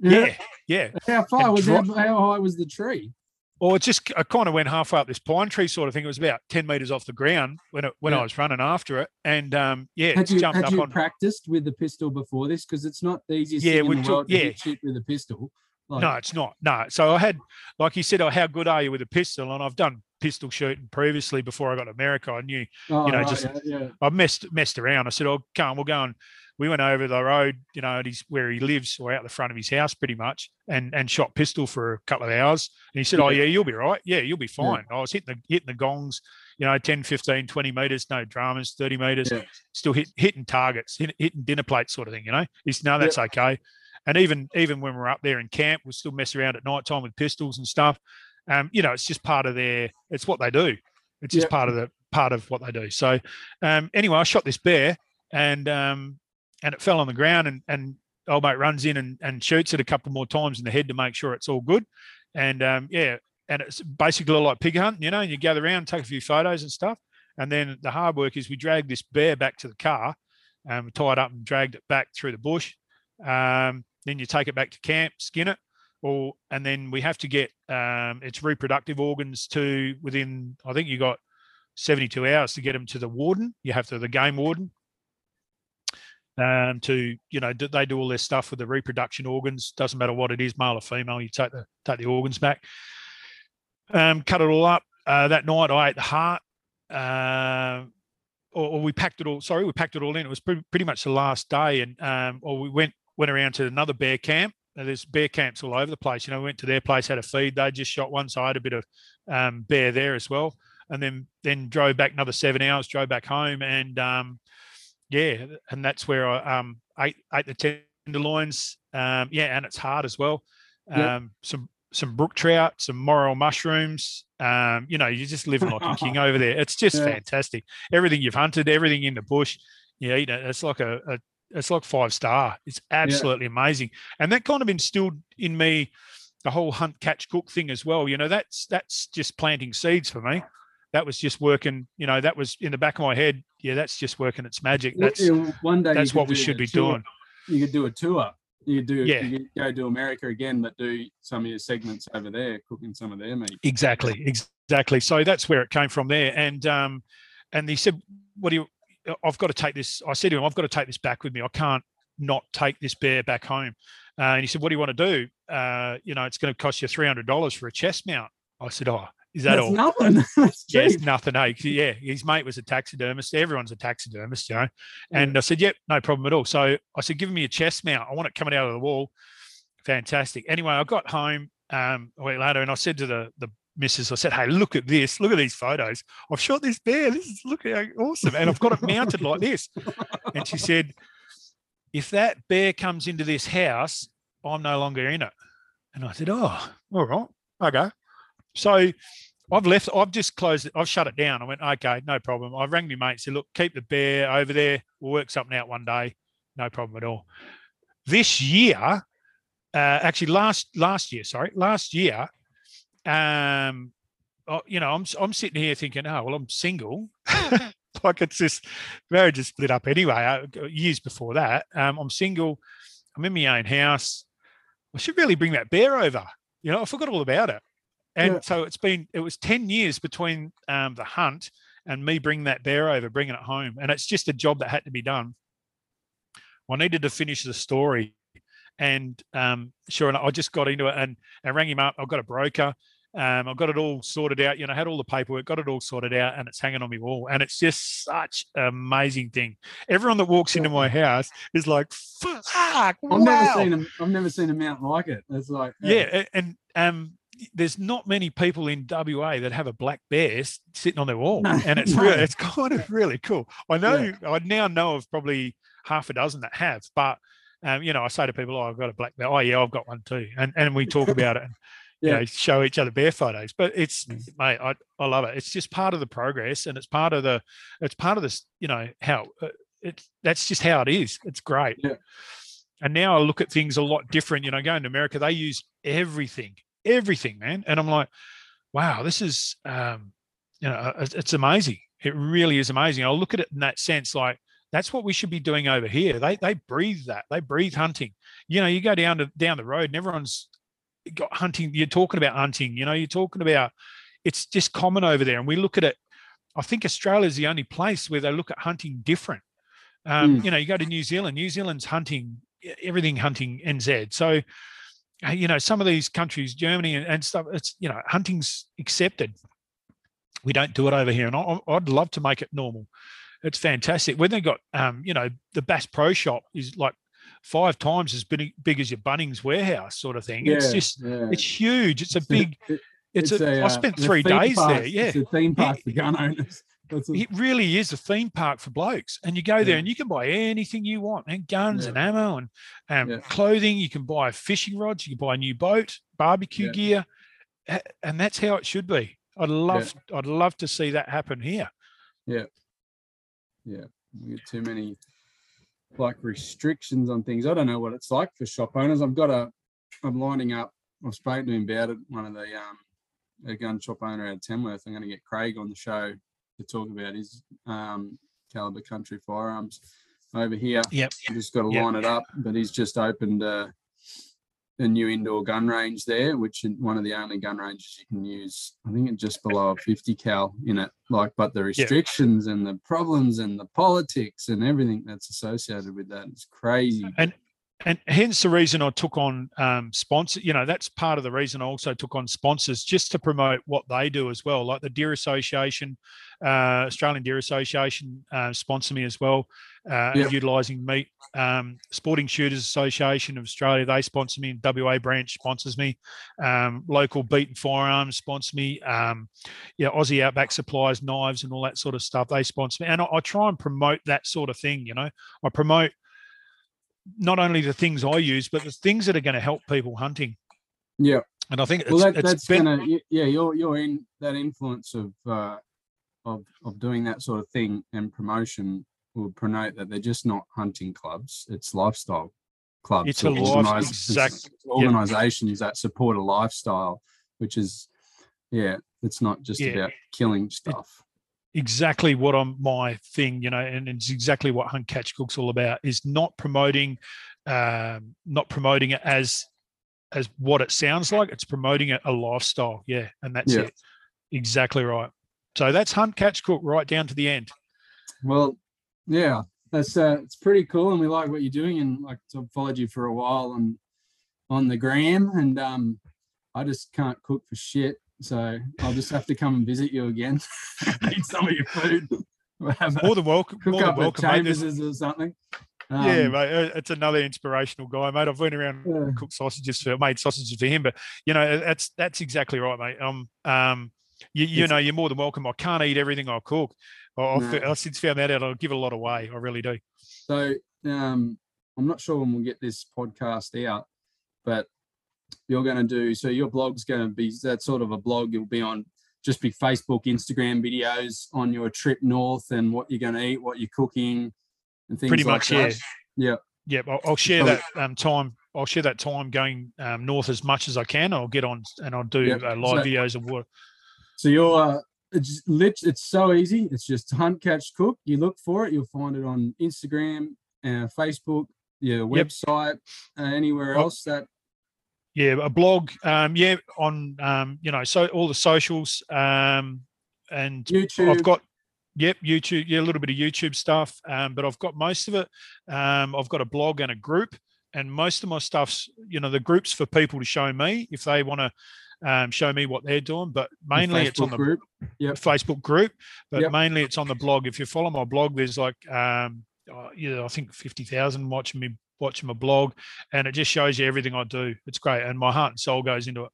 Yeah, yeah. How far And was drop- that? How high was the tree? Or it just I kind of went halfway up this pine tree sort of thing. It was about 10 meters off the ground when it, when Yeah. I was running after it. And um, yeah, Had it you, jumped had up you on. practiced with the pistol before this? Because it's not the easiest Yeah, thing in the took- world to yeah. hit with a pistol. Like, No, it's not. No. So I had, like you said, oh, how good are you with a pistol? And I've done pistol shooting previously before I got to America. I knew oh, you know, right, just- yeah, yeah. I messed messed around. I said, "Oh, come we'll go and." We went over the road, you know, at his where he lives, or out the front of his house, pretty much, and and shot pistol for a couple of hours. And he said, "Oh Yeah. yeah, you'll be right. Yeah, you'll be fine." I was hitting the hitting the gongs, you know, 10, 15, 20 meters, no dramas, 30 meters, still hit, hitting targets, hit, hitting dinner plates, sort of thing. You know, he said, "No, that's okay." And even even when we're up there in camp, we still mess around at night time with pistols and stuff. Um, you know, it's just part of their. It's what they do. It's just Yeah. part of the part of what they do. So, um, anyway, I shot this bear and um, and it fell on the ground and and old mate runs in and, and shoots it a couple more times in the head to make sure it's all good. And um, yeah, and it's basically like pig hunting, you know, and you gather around, take a few photos and stuff. And then the hard work is we dragged this bear back to the car, um, we tied up and dragged it back through the bush. Um, then you take it back to camp, skin it, or and then we have to get um, its reproductive organs to within. I think you got 72 hours to get them to the warden. You have to the game warden um, to you know they do all their stuff with the reproduction organs. Doesn't matter what it is, male or female. You take the take the organs back. Um, cut it all up. Uh, that night I ate the heart. Uh, or, or we packed it all. Sorry, we packed it all in. It was pretty, pretty much the last day, and um, or we went went around to another bear camp. Now, there's bear camps all over the place. You know, we went to their place, had a feed. They just shot one, so I had a bit of um, bear there as well, and then then drove back another seven hours, drove back home, and um, yeah, and that's where I um, ate ate the tenderloins. Um, yeah, and it's hard as well. Um, Yeah. Some some brook trout, some morel mushrooms. Um, you know, you're just living like a king over there. It's just Yeah. fantastic. Everything you've hunted, everything in the bush, you eat it. It's like a, a it's like five star. It's absolutely amazing. And that kind of instilled in me the whole hunt, catch, cook thing as well. You know, that's that's just planting seeds for me. That was just working, you know, that was in the back of my head. Yeah, that's just working its magic. That's yeah, one day that's what we should be tour- doing. You could do a tour. You could do. Yeah. You could go to America again, but do some of your segments over there, cooking some of their meat. Exactly, exactly. So that's where it came from there. And um, and he said, "What do you? I've got to take this." I said to him, "I've got to take this back with me. I can't not take this bear back home." Uh, and he said, "What do you want to do? Uh, you know, it's going to cost you three hundred dollars for a chest mount." I said, "Oh, is that That's all?" nothing. That's Yeah, it's nothing. Hey, yeah, his mate was a taxidermist. Everyone's a taxidermist, you know. And I said, "Yep, no problem at all." So I said, "Give me a chest mount. I want it coming out of the wall." Fantastic. Anyway, I got home um, a week later, and I said to the the missus, I said, "Hey, look at this. Look at these photos. I've shot this bear. This is look awesome, and I've got it mounted like this." And she said, "If that bear comes into this house, I'm no longer in it." And I said, "Oh, all right, okay." So I've left. I've just closed it. I've shut it down. I went, okay, no problem. I rang my mate. Said, look, keep the bear over there. We'll work something out one day. No problem at all. This year, uh, actually last last year, sorry, last year, um, oh, you know, I'm I'm sitting here thinking, oh well, I'm single. like it's just marriage is split up anyway. Uh, years before that, um, I'm single. I'm in my own house. I should really bring that bear over. You know, I forgot all about it. And Yeah. so it's been, it was 10 years between um, the hunt and me bringing that bear over, bringing it home. And it's just a job that had to be done. I needed to finish the story. And um, sure enough, I just got into it and, and rang him up. I've got a broker. Um, I got it all sorted out. You know, I had all the paperwork, got it all sorted out, and it's hanging on my wall. And it's just such an amazing thing. Everyone that walks into my house is like, "Fuck! I've wow." never seen a. I've never seen a mount like it. It's like yeah, and um, there's not many people in WA that have a black bear sitting on their wall, No, and it's no. really, it's kind of really cool. I know, Yeah. I now know of probably half a dozen that have, but um, you know, I say to people, "Oh, I've got a black bear." Oh, yeah, I've got one too, and and we talk about it and you Yeah. know show each other bear photos. But it's Mm. mate, I I love it. It's just part of the progress, and it's part of the it's part of this. You know how uh, it's that's just how it is. It's great. Yeah. And now I look at things a lot different. You know, going to America, they use everything, everything, man. And I'm like, wow, this is, um, you know, it's, amazing. It really is amazing. I'll look at it in that sense, like That's what we should be doing over here. They they breathe that. They breathe hunting. You know, you go down to down the road and everyone's hunting. You're talking about hunting. You know, you're talking about it's just common over there. And we look at it. I think Australia is the only place where they look at hunting different. Um, Mm. You know, you go to New Zealand. New Zealand's hunting everything hunting NZ. So, uh, you know, some of these countries, Germany and, and stuff, it's you know, hunting's accepted. We don't do it over here, and I, I'd love to make it normal. It's fantastic. When they got, um, you know, the Bass Pro Shop is like five times as big, big as your Bunnings warehouse, sort of thing. it's just, yeah. it's huge. It's a big. it- It's, a. I uh, spent it's three days park. there. Yeah, It's a theme park for gun owners. A- it really is a theme park for blokes. And you go there Yeah. and you can buy anything you want, and guns Yeah. and ammo and um, Yeah. clothing. You can buy fishing rods. You can buy a new boat, barbecue Yeah. gear, and that's how it should be. I'd love, I'd love to see that happen here. Yeah. Yeah. We get too many like restrictions on things. I don't know what it's like for shop owners. I've got a, I'm lining up. I've spoken to him about it. One of the um, a gun shop owner out of Tamworth. I'm going to get Craig on the show to talk about his um, caliber country firearms over here. Yep. I just got to Yep. line it up. But he's just opened a, a new indoor gun range there, which is one of the only gun ranges you can use. I think it's just below a 50 cal in it. Like, but the restrictions and the problems and the politics and everything that's associated with that is crazy. and hence the reason I took on um, sponsor. You know, that's part of the reason I also took on sponsors just to promote what they do as well. Like the Deer Association, uh, Australian Deer Association uh, sponsor me as well, uh, Yep. utilising meat. Um, Sporting Shooters Association of Australia, they sponsor me. WA branch sponsors me. Um, local Beaten Firearms sponsor me. Um, yeah, Aussie Outback Supplies, knives and all that sort of stuff. They sponsor me, and I, I try and promote that sort of thing. You know, I promote not only the things I use, but the things that are going to help people hunting. Yeah. And I think it's, Well, that, it's that's been, gonna, yeah, you're, you're in that influence of, uh, of, of doing that sort of thing and promotion will promote that they're just not hunting clubs. It's lifestyle clubs. It's a or life- exact- it's organizations that support a lifestyle, which is, yeah, it's not just Yeah. about killing stuff. Exactly what I'm my thing, you know, and it's exactly what Hunt Catch Cook's all about is not promoting, um, not promoting it as as what it sounds like. It's promoting it a lifestyle, yeah, and that's Yeah. it. Exactly right. So that's Hunt Catch Cook right down to the end. Well, yeah, that's uh, it's pretty cool, and we like what you're doing. And like, I've followed you for a while on on the gram, and um, I just can't cook for shit, so I'll just have to come and visit you again. Eat some of your food. We'll have a More than welcome. cook More up welcome, mate. There's- or something. yeah, Um, mate. uh, It's another inspirational guy, mate. I've went around yeah. cooked sausages for made sausages for him. But you know, that's that's exactly right, mate. Um, um, you, you know, you're more than welcome. I can't eat everything I cook. I- I've, No. Since found that out. I'll give a lot away. I really do. So um, I'm not sure when we'll get this podcast out, but you're going to do so. Your blog's going to be that sort of a blog. You'll be on just be Facebook, Instagram videos on your trip north and what you're going to eat, what you're cooking, and things Pretty like much, that. yeah. Yeah. Yep, I'll, I'll share that um, time. I'll share that time going um, north as much as I can. I'll get on and I'll do Yep. uh, live So- videos of what. So you're uh, it's lit. It's so easy. It's just hunt, catch, cook. You look for it. You'll find it on Instagram, uh, Facebook, your Yep. website, uh, anywhere else. That Yeah, a blog. Um, yeah, on um, you know, so all the socials. Um, and YouTube. I've got, yep, YouTube, yeah, a little bit of YouTube stuff, um, but I've got most of it. Um, I've got a blog and a group, and most of my stuff's, you know, the groups for people to show me if they want to um, show me what they're doing. But mainly it's on the group. Yep. Facebook group, but Yep. mainly it's on the blog. If you follow my blog, there's like, um, uh, yeah, I think fifty thousand watching me watching my blog, and it just shows you everything I do. It's great, and my heart and soul goes into it.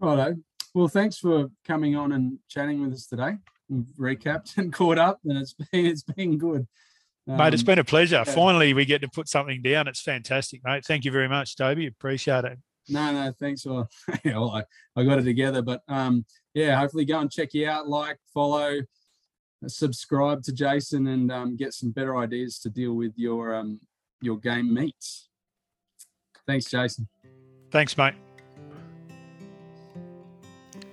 Righto. Well, thanks for coming on and chatting with us today. We've recapped and caught up, and it's been it's been good. mate, it's been a pleasure. yeah. Finally, we get to put something down. It's fantastic, mate. Thank you very much, Toby. Appreciate it. no, no, thanks for. yeah, well, I, I got it together, but um, yeah, hopefully go and check you out, like, follow, subscribe to Jason, and um, get some better ideas to deal with your um your game meats. Thanks, Jason. Thanks, mate.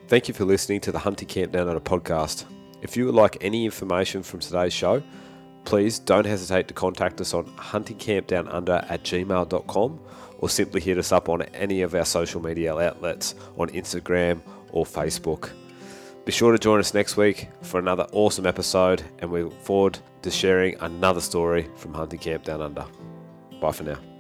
Thank you for listening to the Hunting Camp Down Under podcast. If you would like any information from today's show, please don't hesitate to contact us on huntingcampdownunder at gmail.com or simply hit us up on any of our social media outlets on Instagram or Facebook. Be sure to join us next week for another awesome episode, and we look forward to sharing another story from Hunting Camp Down Under. Bye for now.